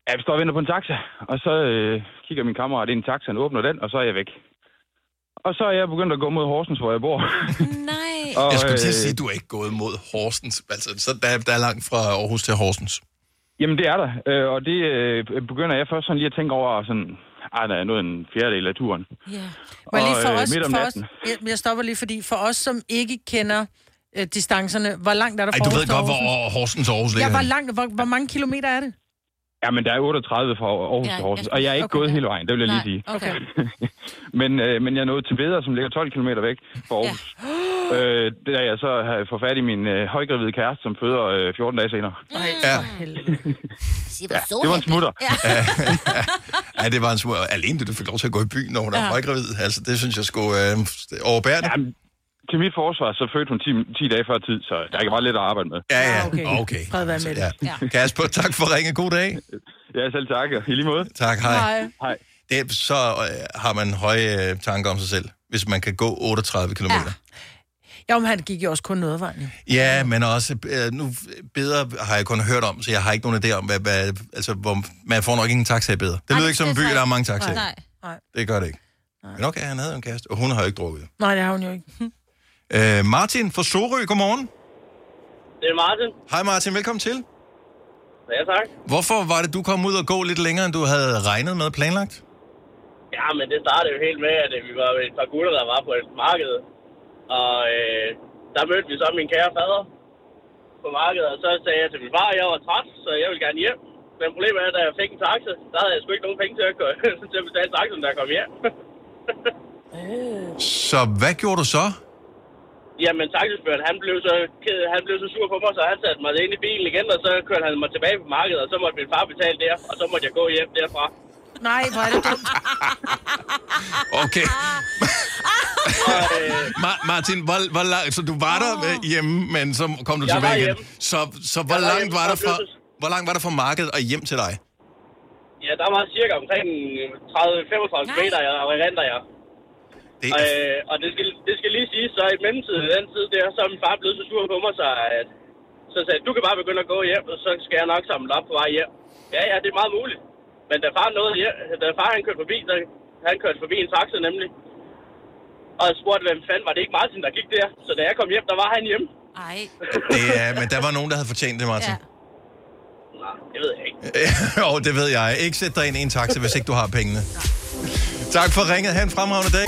ja, vi står og venter på en taxa, og så øh, kigger min kammerat ind i taxaen, åbner den, og så er jeg væk. Og så er jeg begyndt at gå mod Horsens, hvor jeg bor. Nej. Og, Jeg skulle til at øh, sige, at du er ikke gået mod Horsens. Altså, så der, der er langt fra Aarhus til Horsens. Jamen, det er der. Øh, og det øh, begynder jeg først sådan lige at tænke over sådan... Ej, der er noget en fjerdedel af turen. Ja. Men lige for Og, øh, os, midt om for os, natten. jeg, jeg stopper lige, fordi for os, som ikke kender øh, distancerne, hvor langt er der Ej, fra du Aarhus ved godt, hvor Horsens og Aarhus Ja, ligger. hvor, henne. langt, hvor, hvor mange kilometer er det? Ja, men der er 38 fra Aarhus Ja, til Horsens. skulle- Og jeg er ikke okay, gået ja. hele vejen, det vil jeg lige sige. Okay. Men, øh, men jeg nåede til Beder, som ligger 12 km væk fra Aarhus. Ja. Øh, det er jeg så har fået fat i min øh, højgravide kæreste, som føder øh, 14 dage senere. Nej, Ja. Ja, det var en smutter. Ja, det var en smule... Alene det, du fik lov til at gå i byen, når hun er højgravid. Altså, det synes jeg skulle øh, overbærende. Jamen, til mit forsvar, så fødte hun 10, 10 dage før tid, så der kan bare lidt at arbejde med. Ja, ja. Ah, okay. Okay. Fred være med det. Ja. Kasper, tak for ringe. God dag. Ja, selv tak. I lige måde. Tak, hej. Nej. Hej. Det, så øh, har man høje øh, tanker om sig selv, hvis man kan gå 38 km. Ja. Jo, men han gik jo også kun noget vejen. Ja, men også, øh, nu bedre har jeg kun hørt om, så jeg har ikke nogen idé om, hvad, hvad altså, hvor, man får nok ingen taxa i bedre. Det lyder Ej, ikke som en by, er der er mange taxaer. Nej. Det gør det ikke. Men okay, han havde en kæreste, og hun har jo ikke drukket. Nej, det har hun jo ikke. Øh, Martin fra Sorø, godmorgen. Det er Martin. Hej Martin, velkommen til. Ja, tak. Hvorfor var det, du kom ud og gå lidt længere, end du havde regnet med planlagt? Ja, men det startede jo helt med, at øh, vi var et par gutter, der var på et marked. Og øh, der mødte vi så min kære fader på markedet, og så sagde jeg til min far, at jeg var træt, så jeg ville gerne hjem. Men problemet er, at da jeg fik en taxa, der havde jeg sgu ikke nogen penge til at, gå, til at betale taxen, jeg kom hjem. Så hvad gjorde du så? Jamen, taxiføren, han blev så, ked, han blev så sur på mig, så han satte mig ind i bilen igen, og så kørte han mig tilbage på markedet, og så måtte min far betale der, og så måtte jeg gå hjem derfra. Nej, hvor er det dumt. Okay. Og, øh, Ma- Martin, hvor, hvor lang, så du var der øh, hjemme, men så kom du Jeg tilbage var igen. Så, så hvor Jeg var langt hjemme, var der fra, hvor langt var der fra markedet og hjem til dig? ja, der var cirka omkring 30-35 meter, jeg renter jeg. Det, Øh, og det skal, det skal lige sige, så i mellemtiden, den tid der, så er min far blevet så sur på mig, så, at, så sagde du kan bare begynde at gå hjem, og så skal jeg nok samle op på vej hjem. Ja, ja, det er meget muligt. Men da far, nåede hjem, da far han kørte forbi, så han kørte forbi en taxa nemlig. Og jeg spurgte, hvem fanden var det ikke Martin, der gik der? Så da jeg kom hjem, der var han hjemme. Ej. det er, men der var nogen, der havde fortjent det, Martin. Ja. Nej, det ved jeg ikke. Ja. jo, det ved jeg. Ikke sæt dig ind i en taxa, hvis ikke du har pengene. Tak for ringet. Ha' en fremragende dag.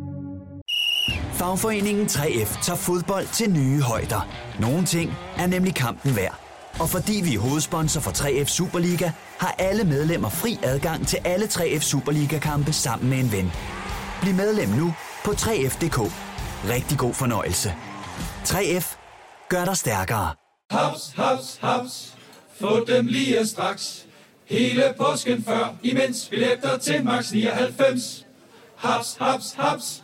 Fagforeningen 3F tager fodbold til nye højder. Nogle ting er nemlig kampen værd. Og fordi vi er hovedsponsor for 3F Superliga, har alle medlemmer fri adgang til alle 3F Superliga-kampe sammen med en ven. Bliv medlem nu på 3F.dk. Rigtig god fornøjelse. 3F gør dig stærkere. Haps, haps, haps. Få dem lige straks. Hele påsken før, imens billetter til max 99. Haps, haps, haps.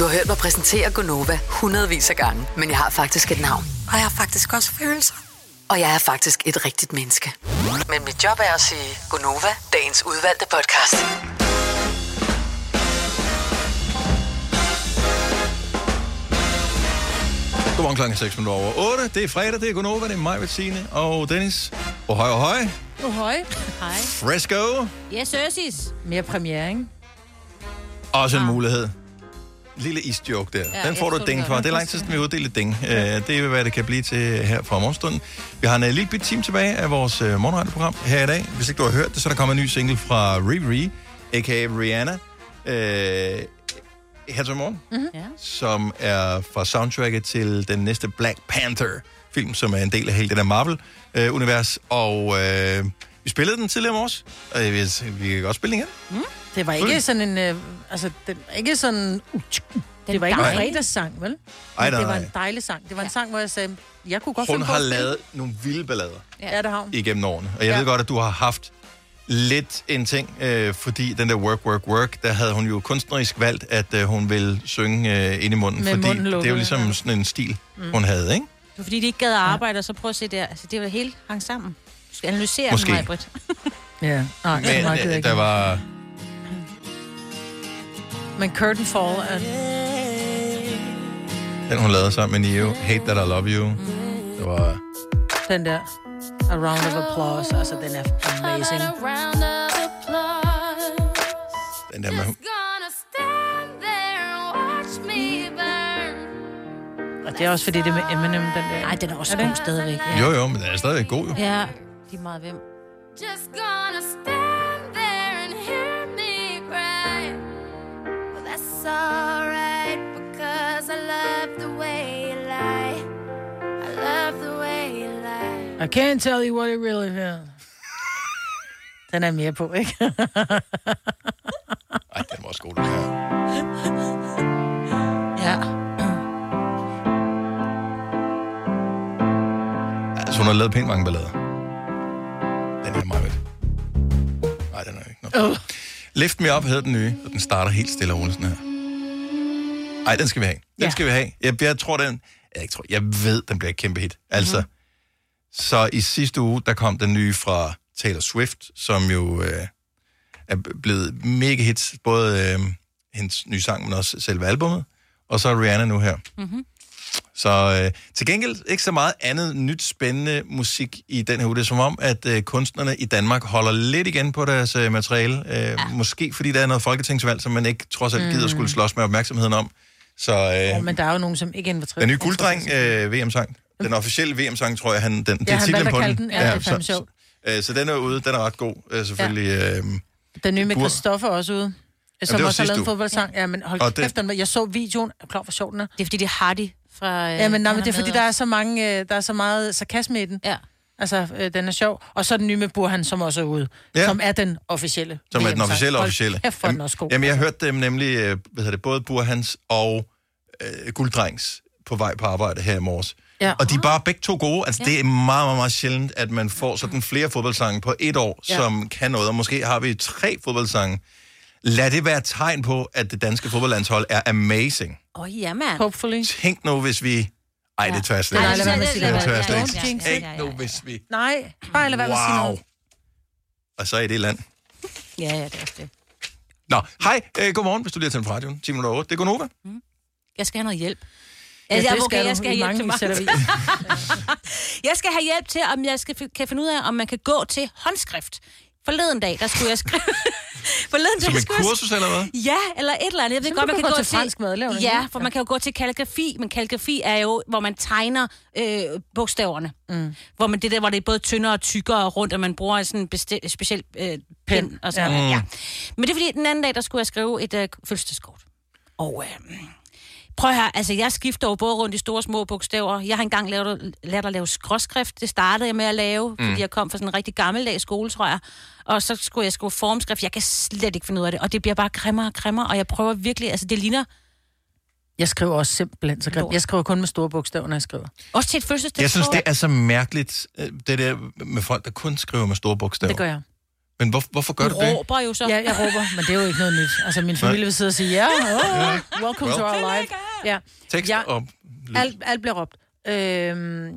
Du har hørt mig præsentere Gonova hundredvis af gange, men jeg har faktisk et navn. Og jeg har faktisk også følelser. Og jeg er faktisk et rigtigt menneske. Men mit job er at sige Gonova, dagens udvalgte podcast. Godmorgen klokken 6 minutter over 8. Det er fredag, det er Gunova, det er mig, Bettine og Dennis. Og høj og høj. Ohøj. Hej. Fresco. Yes, Ørsis. Mere premiere, ikke? Også en mulighed. Lille isjoke der. Ja, Den får du et ding det for. Det er lang tid siden, vi har uddelt et ding. Ja. Det er, hvad det kan blive til her fra morgenstunden. Vi har en uh, lille bit time tilbage af vores uh, morgenradioprogram her i dag. Hvis ikke du har hørt det, så er der kommet en ny single fra Riri, a.k.a. Rihanna. Uh, her til morgen. Mm-hmm. Ja. som er fra soundtracket til den næste Black Panther-film, som er en del af hele det der Marvel-univers. Og øh, Vi spillede den tidligere i morges, og jeg vil, vi kan godt spille den igen. Mm. Det var ikke sådan en... Øh, altså, det var ikke sådan... Uh, det var ikke en fredagssang, vel? Ej, nej, det var en dejlig sang. Det var en sang, hvor jeg sagde, jeg kunne godt Hun finde på har lavet nogle vilde ballader Ja, det har hun. igennem årene. Og jeg Ja. ved godt, at du har haft lidt en ting, øh, fordi den der work, work, work, der havde hun jo kunstnerisk valgt, at øh, hun ville synge øh, ind i munden, Med fordi munden det er jo ligesom ja. sådan en stil, Mm. hun havde, ikke? Det var fordi, de ikke gad at arbejde, og så prøv at se der. Altså, det var helt hang sammen. Du skal analysere Måske. den. Ja, nej, Men jeg øh, ikke. der var... Men Curtain Fall er... Den, hun lavede sammen med Neo, Hate That I Love You. Det var... Den der. A round of applause. Altså, den er amazing. Den der med... Og det er også fordi, det er med Eminem, den der. Nej, den er også det? god stadigvæk. Ja. Jo, jo, men den er stadigvæk god, jo. Ja, lige meget hvem. Just gonna stand That's alright because I love the way you lie. I love the way you lie. I can't tell you what it really feels. Den er mere på, ikke? Ej, den var også god, den her. ja. Altså, hun har lavet pænt mange ballader. Den her meget Nej, den er ikke noget. Uh. Lift Me Up hedder den nye, og den starter helt stille og roligt sådan her. Ej, den skal vi have. Den Ja. skal vi have. Jeg, jeg tror, den... Jeg, ikke tror, jeg ved, den bliver et kæmpe hit. Altså, Mhm. så i sidste uge, der kom den nye fra Taylor Swift, som jo øh, er blevet mega hits. Både øh, hendes nye sang, men også selve albummet. Og så Rihanna nu her. Mm-hmm. Så øh, til gengæld ikke så meget andet nyt spændende musik i den her uge. Det er som om, at øh, kunstnerne i Danmark holder lidt igen på deres øh, materiale. Øh, ja. Måske fordi der er noget folketingsvalg, som man ikke trods alt gider Mm. skulle slås med opmærksomheden om. Så øh, Oh, men der er jo nogen, som ikke inviterer. den nye gulddreng øh, VM-sang, den officielle VM-sang, tror jeg, han, den, det Ja, er han valgte på den. den. Ja, det er fandme så, sjovt. øh, så den er ude, den er ret god, øh, selvfølgelig. Ja. Øh, Den nye med Christoffer også ude. Som det var også har lavet en fodboldsang. Ja, men hold Og det- kæft, den, jeg så videoen. Er du klar, hvor sjov den er? Det er fordi, det er Hardy fra... Øh, Ja, men, nej, han men det er fordi, der er så mange, øh, der er så meget sarkasme i den. Ja. Altså, øh, den er sjov. Og så den nye med Burhan, som også er ude. Ja. Som er den officielle. som er den officielle Hold officielle. Kæft, hvor er den også god. Jamen, jeg hørte dem nemlig, øh, hvad hedder det, både Burhans og øh, Gulddrengs på vej på arbejde her i morges. Ja. Og de er bare begge to gode. Altså, Ja. det er meget, meget, meget sjældent, at man får sådan flere fodboldsange på et år, Ja. som kan noget. Og måske har vi tre fodboldsange. Lad det være et tegn på, at det danske fodboldlandshold er amazing. Åh, oh, ja, mand. Hopefully. Tænk nu, hvis vi... Ej, det tør jeg slet Nej, ikke. lad være med at sige Det det. tør jeg slet Don't ikke. jinx nu, hvis vi... Nej, bare lad være med at sige Wow. noget. Og så er i det land. Ja, ja, det er også det. Nå, hej. Øh, godmorgen, hvis du lige har tændt på radioen. 10 minutter over. Det er Gunova. Jeg skal have noget hjælp. Ja, det okay, skal jeg du skal i have hjælp mange til mig. sættervis. jeg skal have hjælp til, om jeg skal, kan finde ud af, om man kan gå til håndskrift. Forleden dag, der skulle jeg skrive... Forleden Som dag et skulle jeg- kursus, eller hvad? Ja, eller et eller andet. Jeg ved Så godt, du man kan kan gå gå til fransk madlavning, Ja, for man kan jo gå til kalligrafi, men kalligrafi er jo, hvor man tegner øh, bogstaverne. Mm. Hvor man det der, hvor det er både tyndere og tykkere rundt, og man bruger sådan en besti- speciel øh, pen. Og sådan Ja. ja. Mm. ja. Men det er fordi, den anden dag, der skulle jeg skrive et øh, fødselsdagskort. Og øh, prøv her, altså jeg skifter jo både rundt i store og små bogstaver. Jeg har engang lavet, lært at lave skråskrift. Det startede jeg med at lave, mm. fordi jeg kom fra sådan en rigtig gammeldags skole, tror jeg. Og så skulle jeg skrive formskrift. Jeg kan slet ikke finde ud af det. Og det bliver bare grimmere og grimmere, og jeg prøver virkelig, altså det ligner Jeg skriver også simpelthen så grimt. Jeg skriver kun med store bogstaver, når jeg skriver. også til et fødselsdagskort. Jeg synes, det er så mærkeligt, øh, det der med folk, der kun skriver med store bogstaver. Det gør jeg. Men hvor, hvorfor gør Du du det? råber jo så. Ja, jeg råber, men det er jo ikke noget nyt. Altså, min familie vil sidde og sige, ja, oh, welcome to our life. Ja. Tekst Ja. og... Alt, alt bliver råbt. Øhm,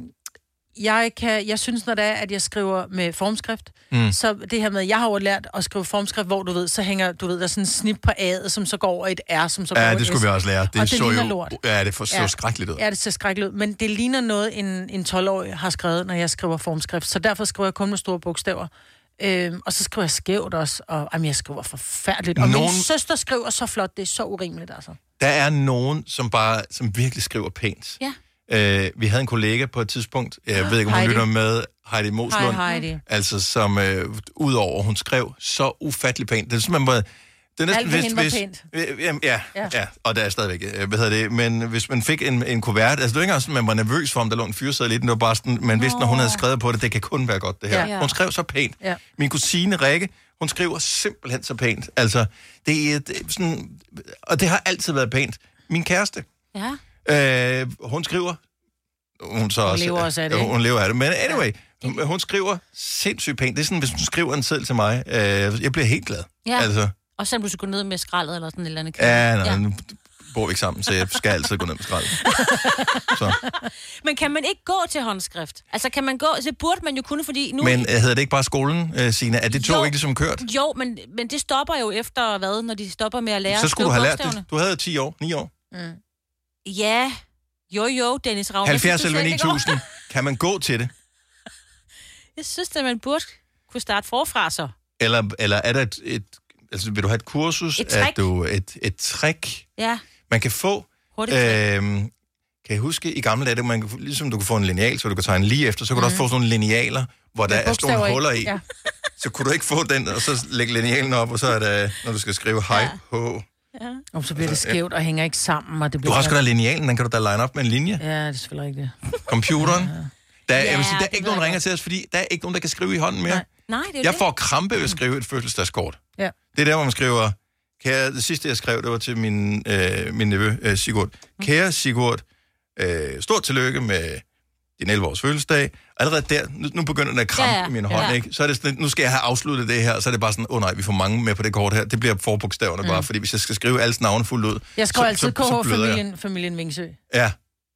jeg, kan, jeg synes, når det er, at jeg skriver med formskrift, Mm. så det her med, jeg har jo lært at skrive formskrift, hvor du ved, så hænger, du ved, der er sådan en snip på A'et, som så går over et R, som så går Ja, det skulle S. vi også lære. Det og det så ligner jo- lort. ja, det for- så skrækkeligt ud. Ja, det ser skrækkeligt ud. Men det ligner noget, en, en 12-årig har skrevet, når jeg skriver formskrift. Så derfor skriver jeg kun med store bogstaver. Øhm, og så skriver jeg skævt også, og jamen, jeg skriver forfærdeligt. Og Nogen- min søster skriver så flot, det er så urimeligt, altså. Der er nogen, som bare som virkelig skriver pænt. Ja. Øh, vi havde en kollega på et tidspunkt, jeg ved ikke, om hun Heidi. lytter med, Heidi Moslund. Hej, Heidi. Altså, som øh, udover, hun skrev så ufattelig pænt. Det er simpelthen, hvor Det er Alt ved hende var pænt. Øh, jamen, ja, ja, Ja. ja, og der er stadigvæk, øh, hvad hedder det, men hvis man fik en, en kuvert, altså det var ikke engang sådan, man var nervøs for, om der lå en fyreseddel i den, det var bare sådan, man vidste, når hun havde skrevet på det, det kan kun være godt, det her. Ja. Hun skrev så pænt. Ja. Min kusine Rikke, hun skriver simpelthen så pænt. Altså, det er, det er sådan, og det har altid været pænt. Min kæreste, Ja. øh, hun skriver, hun så også, lever også af det, ikke? Hun lever af det, men anyway, hun, hun skriver sindssygt pænt. Det er sådan, hvis hun skriver en seddel til mig, øh, jeg bliver helt glad. Ja. Altså, Og selvom du skal gå ned med skraldet eller sådan et eller andet. Ja, nej, ja. nu bor vi ikke sammen, så jeg skal altid gå ned med skrald. Så. Men kan man ikke gå til håndskrift? Altså kan man gå, det burde man jo kunne, fordi nu... Men øh, hedder det ikke bare skolen, øh, Signe? Er det tog Jo. ikke ligesom kørt? Jo, men, men det stopper jo efter hvad, når de stopper med at lære Så skulle du have lært det. Du havde 10 år, 9 år. Mm. Ja, jo jo, Dennis Ravn. 70 Jeg synes, eller du selv, det går. 9000. Kan man gå til det? Jeg synes, at man burde kunne starte forfra så. Eller, eller er der et, et... Altså, vil du have et kursus? Et trick. Er du et, et trick, Ja, man kan få? hurtigt. Øhm, kan jeg huske, i gamle dage, man, kunne- ligesom du kunne få en lineal, så du kan tegne lige efter, så kunne du også få sådan nogle linealer, hvor der er nogle huller i. Ja. Så kunne du ikke få den, og så lægge linealen op, og så er der, når du skal skrive hej, H. Ja. Og så bliver det skævt og hænger ikke sammen. Og det Du bliver har også godt linealen, den kan du da line op med en linje. Ja, det er selvfølgelig rigtigt. Computeren. Der, er, jeg vil sige, der er det ikke nogen, der ringer til os, fordi der er ikke nogen, der kan skrive i hånden mere. Nej. Nej, det er jo Jeg det. får krampe ved at skrive et fødselsdagskort. Ja. Det er der, hvor man skriver, kære, det sidste, jeg skrev, det var til min, øh, min nevø, øh, Sigurd. Kære Sigurd, øh, stort tillykke med din 11-års fødselsdag. Allerede der, nu, nu begynder den at krampe Ja, ja, i min hånd, Ja. ikke? Så er det sådan, nu skal jeg have afsluttet det her, så er det bare sådan, åh oh, nej, vi får mange med på det kort her. Det bliver forbogstaverne mm. bare, fordi hvis jeg skal skrive alles navne fuldt ud, Jeg skriver så, altid. KH-familien familien Vingsø. Ja,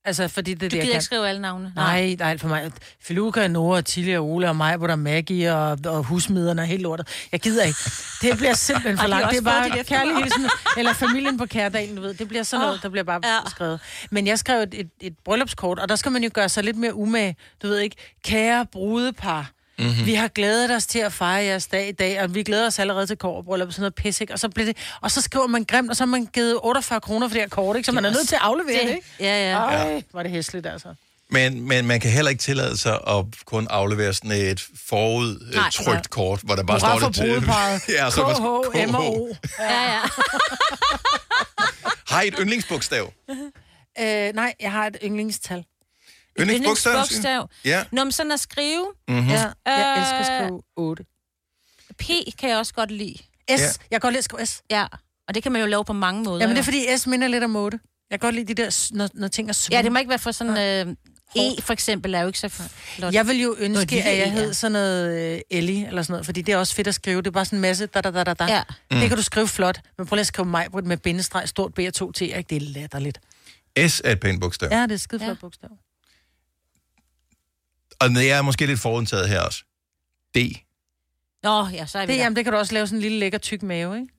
Altså, fordi det Du det, jeg gider kan. ikke skrive alle navne. Nej, er alt for mig. Filuka, Nora, Tilly og Ole og mig, hvor der er Maggie og, og husmiderne og helt lortet. Jeg gider ikke. Det bliver simpelthen for de langt. Det er bare dit kærlig efternavn. hilsen. Eller familien på Kærdalen, du ved. Det bliver sådan noget, der bliver bare ja. skrevet. Men jeg skrev et, et, et bryllupskort, og der skal man jo gøre sig lidt mere umage. Du ved ikke, kære brudepar. Mm-hmm. Vi har glædet os til at fejre jeres dag i dag, og vi glæder os allerede til kårbryllup og sådan noget pis, ikke? Og så, bliver det, og så skriver man grimt, og så har man givet 48 kroner for det her kort, ikke? Så man er nødt til at aflevere det, Det- ikke? Ja, ja. Ej, var det hæsligt, altså. men, men man kan heller ikke tillade sig at kun aflevere sådan et forud Nej. øh, kort, hvor der bare Hurra står det til... ja, så KH, M og O. Ja, ja. Har I et yndlingsbogstav? Øh, nej, jeg har et yndlingstal. Yndlingsbogstav? Yndlingsbogstav. Ja. Nå, men sådan at skrive. Mm-hmm. Ja, jeg Øh, elsker at skrive 8. P kan jeg også godt lide. S. Ja. Jeg kan godt lide at skrive S. Ja, og det kan man jo lave på mange måder. Jamen, det er fordi S minder lidt om 8. Jeg kan godt lide de der, når, når ting er små. Ja, det må ikke være for sådan... Øh, E for eksempel er jo ikke så flot. Jeg vil jo Nå, et ønske, lille at jeg E, hed ja. sådan noget øh, Ellie, eller sådan noget, fordi det er også fedt at skrive. Det er bare sådan en masse da da da da da. Ja. Mm. Det kan du skrive flot, men prøv lige at skrive mig med bindestreg, stort B og 2 T, ikke? Det er latterligt. S er et pænt bogstav. Ja, det er skide flot Ja. ja. bogstav. Og jeg er måske lidt forudtaget her også. D. Nå, ja, så er vi Det, der. jamen, det kan du også lave sådan en lille lækker tyk mave, ikke?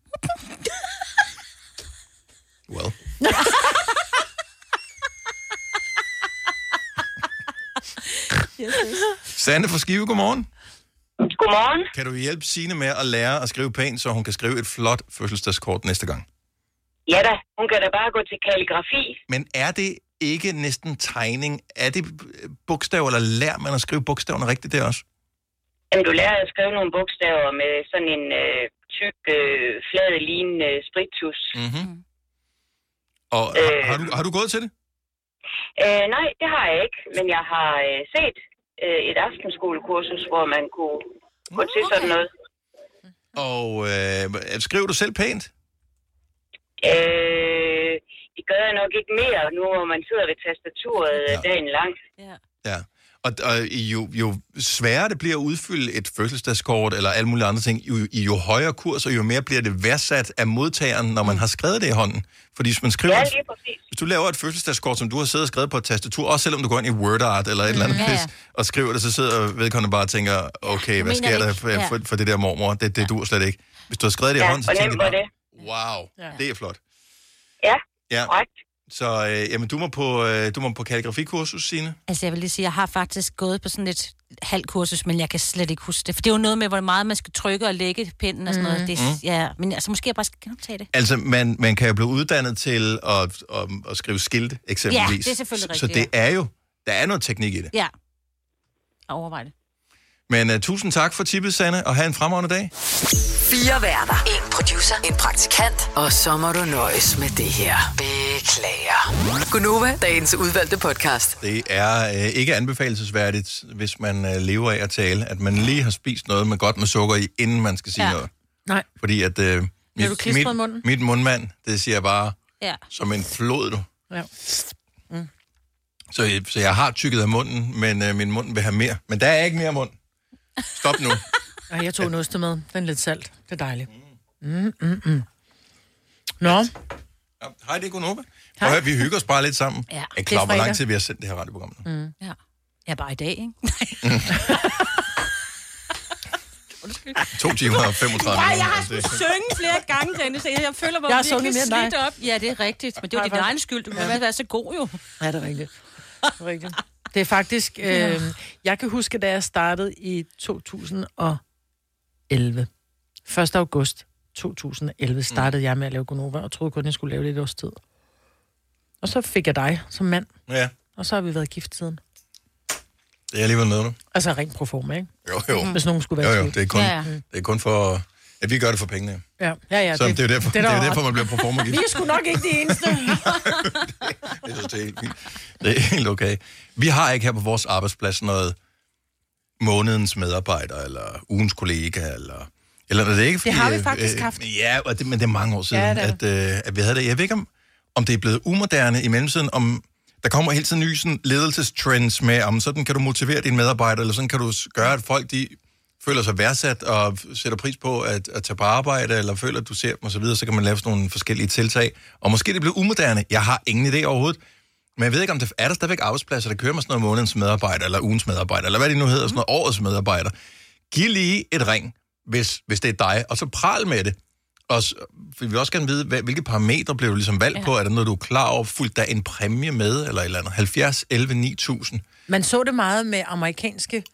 Well. Sande fra Skive, godmorgen. Godmorgen. Kan du hjælpe Signe med at lære at skrive pænt, så hun kan skrive et flot fødselsdagskort næste gang? Ja da, hun kan da bare gå til kalligrafi. Men er det ikke næsten tegning? Er det bogstaver, eller lærer man at skrive bogstaverne rigtigt der også? Jamen, du lærer at skrive nogle bogstaver med sådan en øh, tyk, øh, flad, lignende spritus. Mm-hmm. Og Øh. har, du, har du gået til det? Øh, nej, det har jeg ikke, men jeg har øh, set øh, et aftenskolekursus, hvor man kunne gå til sådan noget. Og øh, skriver du selv pænt? Øh, det gør jeg nok ikke mere, nu hvor man sidder ved tastaturet ja. dagen lang. Ja. Og, og jo, jo sværere det bliver at udfylde et fødselsdagskort eller alle mulige andre ting, jo, i jo højere kurs, og jo mere bliver det værdsat af modtageren, når man har skrevet det i hånden. Fordi hvis man skriver, Ja, ja, lige præcis. hvis du laver et fødselsdagskort, som du har siddet og skrevet på et tastatur, også selvom du går ind i WordArt eller et eller andet ja, pis, ja. og skriver det, så sidder vedkommende bare og tænker, okay, hvad sker der for, Ja. for, for det der mormor? Det, det dur slet ikke. Hvis du har skrevet det i Ja, hånden, så og tænker var bare, det. wow, Ja. det er flot. Ja, Ja, korrekt. så øh, jamen, du må på, øh, du må på kalligrafikursus, Signe. Altså, jeg vil lige sige, jeg har faktisk gået på sådan et halvt kursus, men jeg kan slet ikke huske det. For det er jo noget med, hvor meget man skal trykke og lægge pinden og sådan noget. Det, Mm. ja, men altså, måske jeg bare skal genoptage det. Altså, man, man kan jo blive uddannet til at, at, at skrive skilte, eksempelvis. Ja, det er selvfølgelig Så rigtigt, det er jo, der er noget teknik i det. Ja. Overvej det. Men uh, tusind tak for tippet, Sanne, og have en fremragende dag. Fire værter. En producer. En praktikant. Og så må du nøjes med det her. Beklager. Gunova, dagens udvalgte podcast. Det er øh, ikke anbefalesværdigt, hvis man øh, lever af at tale, at man lige har spist noget med godt med sukker i, inden man skal sige Ja. noget. Nej. Fordi at du mit, i mit, munden? mit mundmand, det siger bare Ja. som en flod, du. Ja. Så, jeg- så jeg har tykket af munden, men øh, min mund vil have mere. Men der er ikke mere mund. Stop nu. Ej, jeg tog en oste med. Den er lidt salt. Det er dejligt. Mm, mm, mm. Nå, Ja, hej, det er Gunova. Prøv at høre, vi hygger os bare lidt sammen. Ja, jeg det klar, hvor lang tid vi har sendt det her radioprogram. nu. Mm. Ja. ja, bare i dag, ikke? To timer og 35 Nej, jeg har skulle synge flere gange, Dennis, så jeg, føler mig Jeg virkelig sunget slidt op. Ja, det er rigtigt, men det var din egen skyld. Du må ja. være så god, jo. Ja, det er rigtigt. Det er rigtigt. Det er faktisk... Øh, jeg kan huske, da jeg startede i 2011. 1. august 2011 startede mm. jeg med at lave Gonova, og troede kun, jeg skulle lave det et års tid. Og så fik jeg dig som mand, Ja, og så har vi været gift siden. det er alligevel med, du. Altså rent pro forma, ikke? Jo, jo. Hvis nogen skulle være Jo, jo, det er kun, Ja, ja. det er kun for... Ja, vi gør det for pengene. Ja, ja, ja. Så det er jo derfor- det er der jo var derfor, man bliver proforma gift. Vi er sgu nok ikke de eneste. Jeg synes, det er helt. Det er helt okay. Vi har ikke her på vores arbejdsplads noget månedens medarbejder, eller ugens kollega, eller... Eller er det ikke, fordi, Det har vi faktisk øh, haft. Ja, og det, men det er mange år siden, Ja, at, øh, at vi havde det. Jeg ved ikke, om, om det er blevet umoderne i mellemtiden, om der kommer hele tiden nye sådan, ledelsestrends med, om sådan kan du motivere dine medarbejdere, eller sådan kan du gøre, at folk de føler sig værdsat og sætter pris på at, at tage på arbejde, eller føler, at du ser dem osv., så, videre, så kan man lave sådan nogle forskellige tiltag. Og måske det bliver umoderne. Jeg har ingen idé overhovedet. Men jeg ved ikke, om det er der stadigvæk arbejdspladser, der kører med sådan noget månedens medarbejder, eller ugens medarbejder, eller hvad det nu hedder, sådan noget årets medarbejder. Giv lige et ring, hvis, hvis det er dig, og så pral med det. Og så, vi vil også gerne vide, hvad, hvilke parametre blev du ligesom valgt ja. på? Er der noget, du er klar over? Fuldt der en præmie med, eller et eller andet? 70, 11, 9000. Man så det meget med amerikanske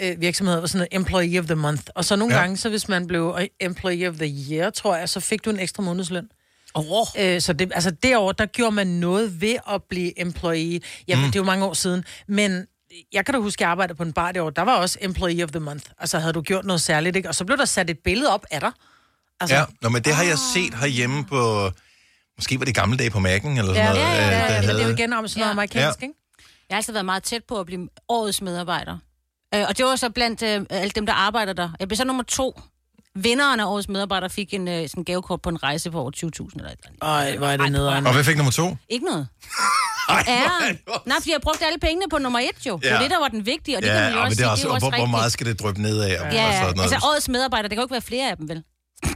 øh, virksomheder, var sådan noget employee of the month. Og så nogle Ja. ja. gange, så hvis man blev øh, employee of the year, tror jeg, så fik du en ekstra månedsløn. Oh. Øh, så det, altså derovre, der gjorde man noget ved at blive employee. Ja, mm. det er jo mange år siden. Men jeg kan da huske, at jeg arbejdede på en bar derovre. Der var også employee of the month. Altså havde du gjort noget særligt, ikke? Og så blev der sat et billede op af dig. Altså, Ja, Nå, men det har jeg set herhjemme på... Måske var det gamle dage på Mac'en, eller sådan Ja, noget. ja, ja, øh, ja, der men det er jo havde- igen om sådan noget amerikansk, Ja. ikke? Jeg har altid været meget tæt på at blive årets medarbejder. Øh, og det var så blandt øh, alle dem, der arbejder der. Jeg blev så nummer to. Vinderen af årets medarbejder fik en øh, sådan gavekort på en rejse på over 20.000 eller et eller andet. Ej, hvor er det nederen. Og hvad fik nummer to? Ikke noget. Ja, nej, fordi jeg brugte alle pengene på nummer et jo. Det var Ja. det, der var den vigtige, og det ja, kan man jo og også men det sige, er også, det er jo hvor, også hvor meget skal det dryppe ned af? Og, Ja, og ja. sådan noget. altså årets medarbejder, der kan jo ikke være flere af dem, vel?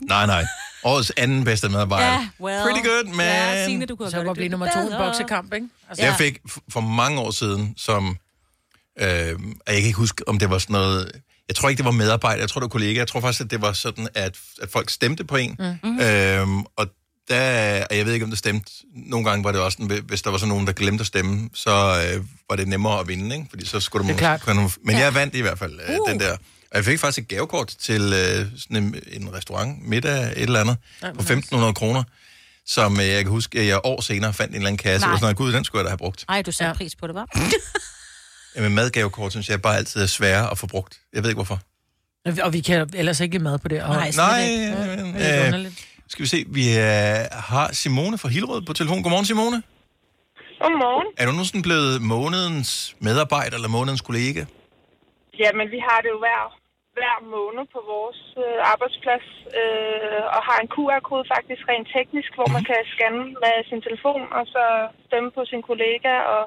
Nej, nej. Årets anden bedste medarbejder. Ja, well. Pretty good, man. Ja, Signe, du kunne Så gjort blive det nummer to i boksekamp, ikke? Altså, Jeg fik for mange år siden, som... Øh, jeg kan ikke huske, om det var sådan noget... Jeg tror ikke, det var medarbejdere, jeg tror, det var kollegaer. Jeg tror faktisk, at det var sådan, at, at folk stemte på en. Mm. Øhm, og der, og jeg ved ikke, om det stemte. Nogle gange var det også sådan, hvis der var så nogen, der glemte at stemme, så øh, var det nemmere at vinde, ikke? Fordi så skulle du Det er klart. kunne, Men jeg vandt i hvert fald øh, den der. Og jeg fik faktisk et gavekort til øh, sådan en, en restaurant, middag, et eller andet, på 1.500 kroner, som øh, jeg kan huske, at jeg år senere fandt en eller anden kasse. Nej. Og sådan noget, gud, den skulle jeg da have brugt. Ej, du satte ja. pris på det, var. Jamen, madgavekort, synes jeg bare altid er svære at få brugt. Jeg ved ikke, hvorfor. Og vi kan ellers ikke mad på det. Og Nej, Nej, ikke. er øh, skal vi se, vi øh, har Simone fra Hillerød på telefon. Godmorgen, Simone. Godmorgen. Er du nu sådan blevet månedens medarbejder eller månedens kollega? Jamen, vi har det jo hver, hver måned på vores øh, arbejdsplads, øh, og har en QR-kode faktisk rent teknisk, hvor man kan scanne med sin telefon, og så stemme på sin kollega, og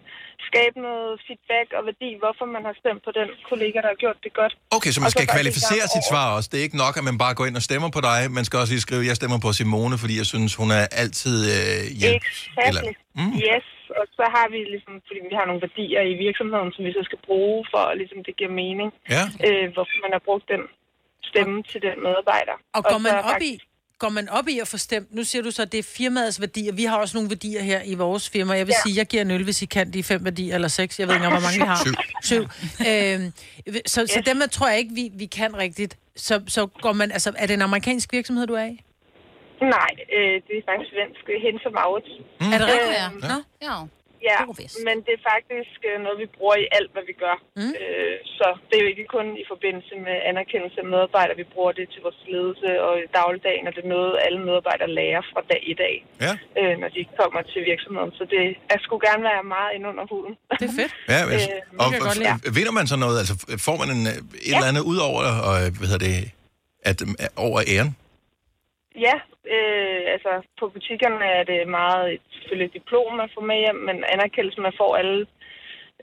skabe noget feedback og værdi, hvorfor man har stemt på den kollega, der har gjort det godt. Okay, så Og man skal faktisk kvalificere sit over. svar også. Det er ikke nok, at man bare går ind og stemmer på dig. Man skal også lige skrive, jeg stemmer på Simone, fordi jeg synes, hun er altid øh, hjælp. Exactly. Mm. Yes, og så har vi ligesom, fordi vi har nogle værdier i virksomheden, som vi så skal bruge, for at ligesom, det giver mening, Ja. øh, hvorfor man har brugt den stemme til den medarbejder. Og går man så op faktisk- i, går man op i at få stemt, nu siger du så, at det er firmaets værdier. Vi har også nogle værdier her i vores firma. Jeg vil ja. Ja. sige, jeg giver en øl, hvis I kan de fem værdier, eller seks. Jeg ved ikke engang, hvor mange vi har. Syv. Syv. Øhm, så, så Yes. dem jeg tror jeg ikke, vi, vi kan rigtigt. Så, så går man, altså, er det en amerikansk virksomhed, du er i? Nej, øh, det er faktisk svensk. Hense Maurits. Mm. Er det rigtigt? Øhm, Nå, ja. Ja, men det er faktisk øh, noget, vi bruger i alt, hvad vi gør. Mm. Øh, så det er jo ikke kun i forbindelse med anerkendelse af medarbejdere. Vi bruger det til vores ledelse og i dagligdagen, og det er noget, alle medarbejdere lærer fra dag i dag, ja. øh, når de kommer til virksomheden. Så det jeg skulle gerne være meget ind under huden. Det er fedt. Ja, men, Øh, og, og, vinder man så noget? Altså, får man en, øh, et eller andet ud over, og, hvad hedder det, at, over æren? Ja, øh, altså på butikkerne er det meget et, selvfølgelig et diplom, man får med hjem, men anerkendelse, man får alle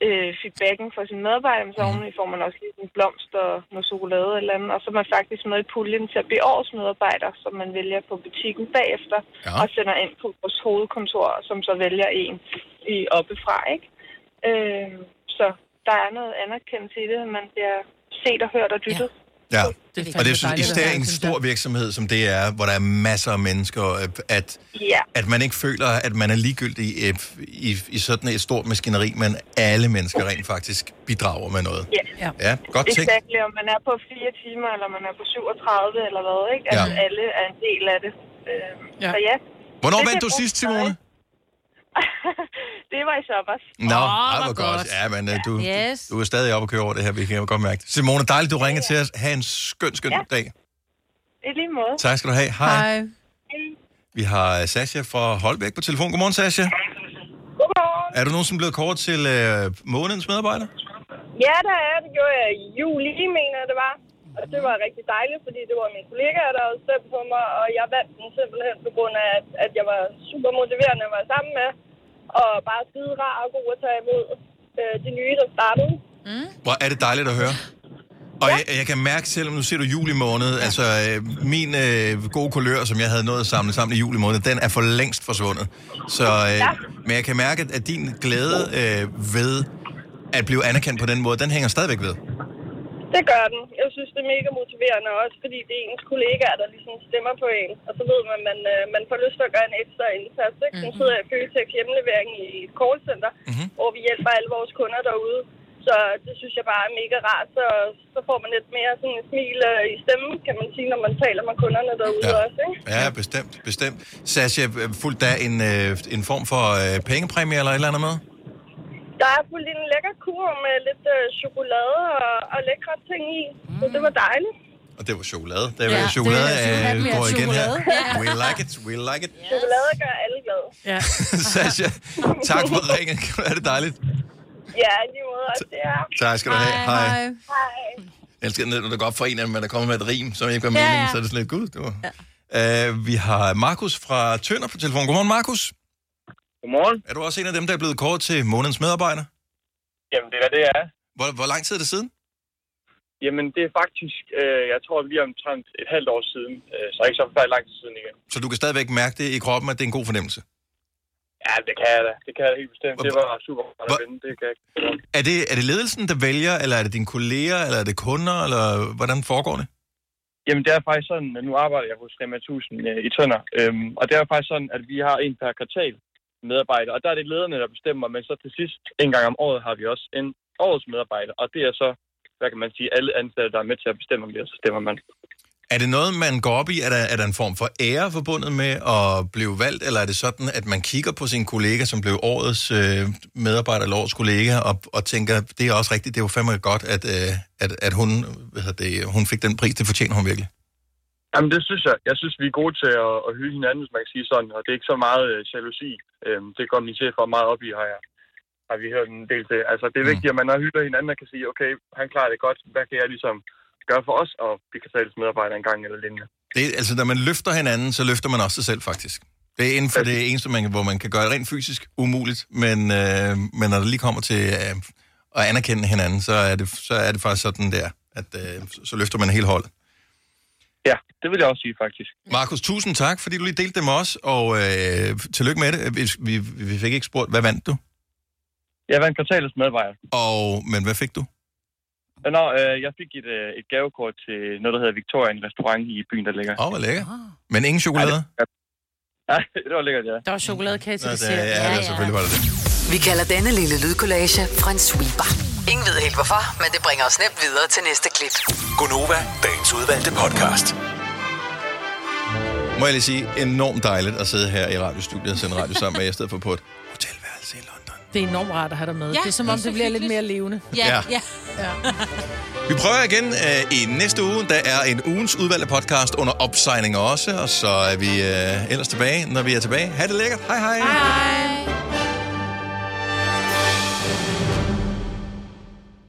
øh, feedbacken fra sine medarbejdere, men så oveni får man også lige en blomst og noget chokolade eller andet, og så er man faktisk med i puljen til at blive årets medarbejder, som man vælger på butikken bagefter, ja. og sender ind på vores hovedkontor, som så vælger en i oppefra, ikke? Øh, så der er noget anerkendelse i det, at man bliver set og hørt og dyttet. Ja. Ja, Det og det er at især en stor virksomhed, som det er, hvor der er masser af mennesker, øh, at, Ja. at man ikke føler, at man er ligegyldig i, i, i sådan et stort maskineri, men alle mennesker rent faktisk bidrager med noget. Ja. Ja, godt tænkt. Exakt, om man er på fire timer, eller man er på 37, eller hvad, ikke? Altså, Ja. alle er en del af det. Øh, ja. Så ja. Hvornår Det vandt du sidst, Simone? det var i sommer. Nå, oh, hvor hvor godt. godt. Ja, men øh, du, Yes. du er stadig oppe at køre over det her, vi kan jo godt mærke det. Simone, dejligt, du ringer til os. Ha' en skøn, skøn Ja. dag. I lige måde. Tak skal du have. Hej. Vi har øh, Sasha fra Holbæk på telefon. Godmorgen, Sasha. Godmorgen. Er du nogen, som er blevet kåret til øh, månedens medarbejder? Ja, der er. Det gjorde jeg i juli, mener jeg, det var. Og det var rigtig dejligt, fordi det var mine kollegaer, der havde stemt på mig, og jeg vandt den simpelthen på grund af, at, at jeg var super motiverende at være sammen med, og bare skide rar og god at tage imod øh, de nye, der startede. Mm. Hvor er det dejligt at høre. Og jeg, jeg kan mærke selv, nu ser du juli måned, altså øh, min øh, gode kulør, som jeg havde nået at samle sammen i juli måned, den er for længst forsvundet. Så, øh, Ja. Men jeg kan mærke, at din glæde øh, ved at blive anerkendt på den måde, den hænger stadigvæk ved. Det gør den. Jeg synes, det er mega motiverende også, fordi det er ens kollegaer, der ligesom stemmer på en. Og så ved man, at man, øh, man får lyst til at gøre en ekstra indsats. Ikke? Så sidder jeg i Føtex hjemlevering i et callcenter, mm-hmm. hvor vi hjælper alle vores kunder derude. Så det synes jeg bare er mega rart. Så, så får man lidt mere sådan et smil øh, i stemmen, kan man sige, når man taler med kunderne derude ja. også. Ikke? Ja, bestemt, bestemt. Sasha, øh, fuldt der en, øh, en form for pengepræmie eller et eller andet med? Der er fuldt en lækker kur med lidt øh, chokolade og, og lækre ting i. Mm. Så det var dejligt. Og det var chokolade. Det var Ja, ja, chokolade, det er- øh, det er går igen her. Ja. We like it, we like it. Chokolade gør alle glade. Ja. Sasha, tak for ringen. Er det dejligt? Ja, i lige måde også det er. Tak skal du have. Hej. Hej. Jeg elsker, når det går op for en af dem, at der kommer med et rim, som ikke var Ja, meningen, ja. så er det sådan lidt, gud, det var... Ja. Uh, vi har Markus fra Tønder på telefon. Godmorgen, Markus. Godmorgen. Er du også en af dem, der er blevet kåret til månedens medarbejder? Jamen, det er det, er. Hvor, hvor lang tid er det siden? Jamen, det er faktisk, øh, jeg tror, lige omtrent et halvt år siden, øh, så ikke så forfærdelig lang tid siden igen. Så du kan stadigvæk mærke det i kroppen, at det er en god fornemmelse? Ja, det kan jeg da. Det kan jeg da helt bestemt. Det var super godt at vinde. Det kan jeg. Er det, er det ledelsen, der vælger, eller er det dine kolleger, eller er det kunder, eller hvordan foregår det? Jamen, det er faktisk sådan, at nu arbejder jeg hos Rema 1000 øh, i Tønder, øhm, og det er faktisk sådan, at vi har en per kvartal medarbejder, og der er det lederne, der bestemmer, men så til sidst, en gang om året, har vi også en årets medarbejder, og det er så, hvad kan man sige, alle ansatte, der er med til at bestemme, om det, og så stemmer man. Er det noget, man går op i? Er der, er der en form for ære forbundet med at blive valgt, eller er det sådan, at man kigger på sin kollega, som blev årets øh, medarbejder eller årets kollega, og, og tænker, det er også rigtigt, det er jo fandme godt, at, øh, at, at hun, hvad det, hun fik den pris, det fortjener hun virkelig. Jamen, det synes jeg. Jeg synes, vi er gode til at, at hylde hinanden, hvis man kan sige sådan, og det er ikke så meget øh, jalousi. Øhm, det går min chef meget op i, har, jeg, har vi hørt en del til. Altså, det er vigtigt, at man har hylder hinanden og kan sige, okay, han klarer det godt, hvad kan jeg ligesom gøre for os, og vi kan tales medarbejdere en gang eller lignende. Det, er- altså, når man løfter hinanden, så løfter man også sig selv, faktisk. Det er inden for det eneste, man, hvor man kan gøre det rent fysisk umuligt, men, øh, men når det lige kommer til øh, at anerkende hinanden, så er det, så er det faktisk sådan der, at øh, så- så løfter man hele holdet. Ja, det vil jeg også sige, faktisk. Markus, tusind tak, fordi du lige delte det med os, og øh, tillykke med det. Vi, vi, vi fik ikke spurgt, hvad vandt du? Jeg vandt kvartalets medarbejder. Og, men hvad fik du? Nå, øh, jeg fik et, øh, et gavekort til noget, der hedder Victoria, en restaurant i byen, der ligger. Åh, oh, hvor lækker. Men ingen chokolade? Ja, det var lækkert, ja. Der var chokoladekage til det- ja, ja, selvfølgelig var det det. Vi kalder denne lille lydkollage en sweeper. Ingen ved helt hvorfor, men det bringer os nemt videre til næste klip. Gonova, dagens udvalgte podcast. Må jeg lige sige, enormt dejligt at sidde her i radiostudiet og sende radio sammen med jer, i stedet for på et hotelværelse i London. Det er enormt rart at have dig med. Ja, det er som om, det bliver lidt mere levende. Ja, Ja. ja. ja. Vi prøver igen øh, i næste uge. Der er en ugens udvalgte podcast under opsejling også, og så er vi øh, ellers tilbage, når vi er tilbage. Ha' det lækkert. Hej hej. Hej.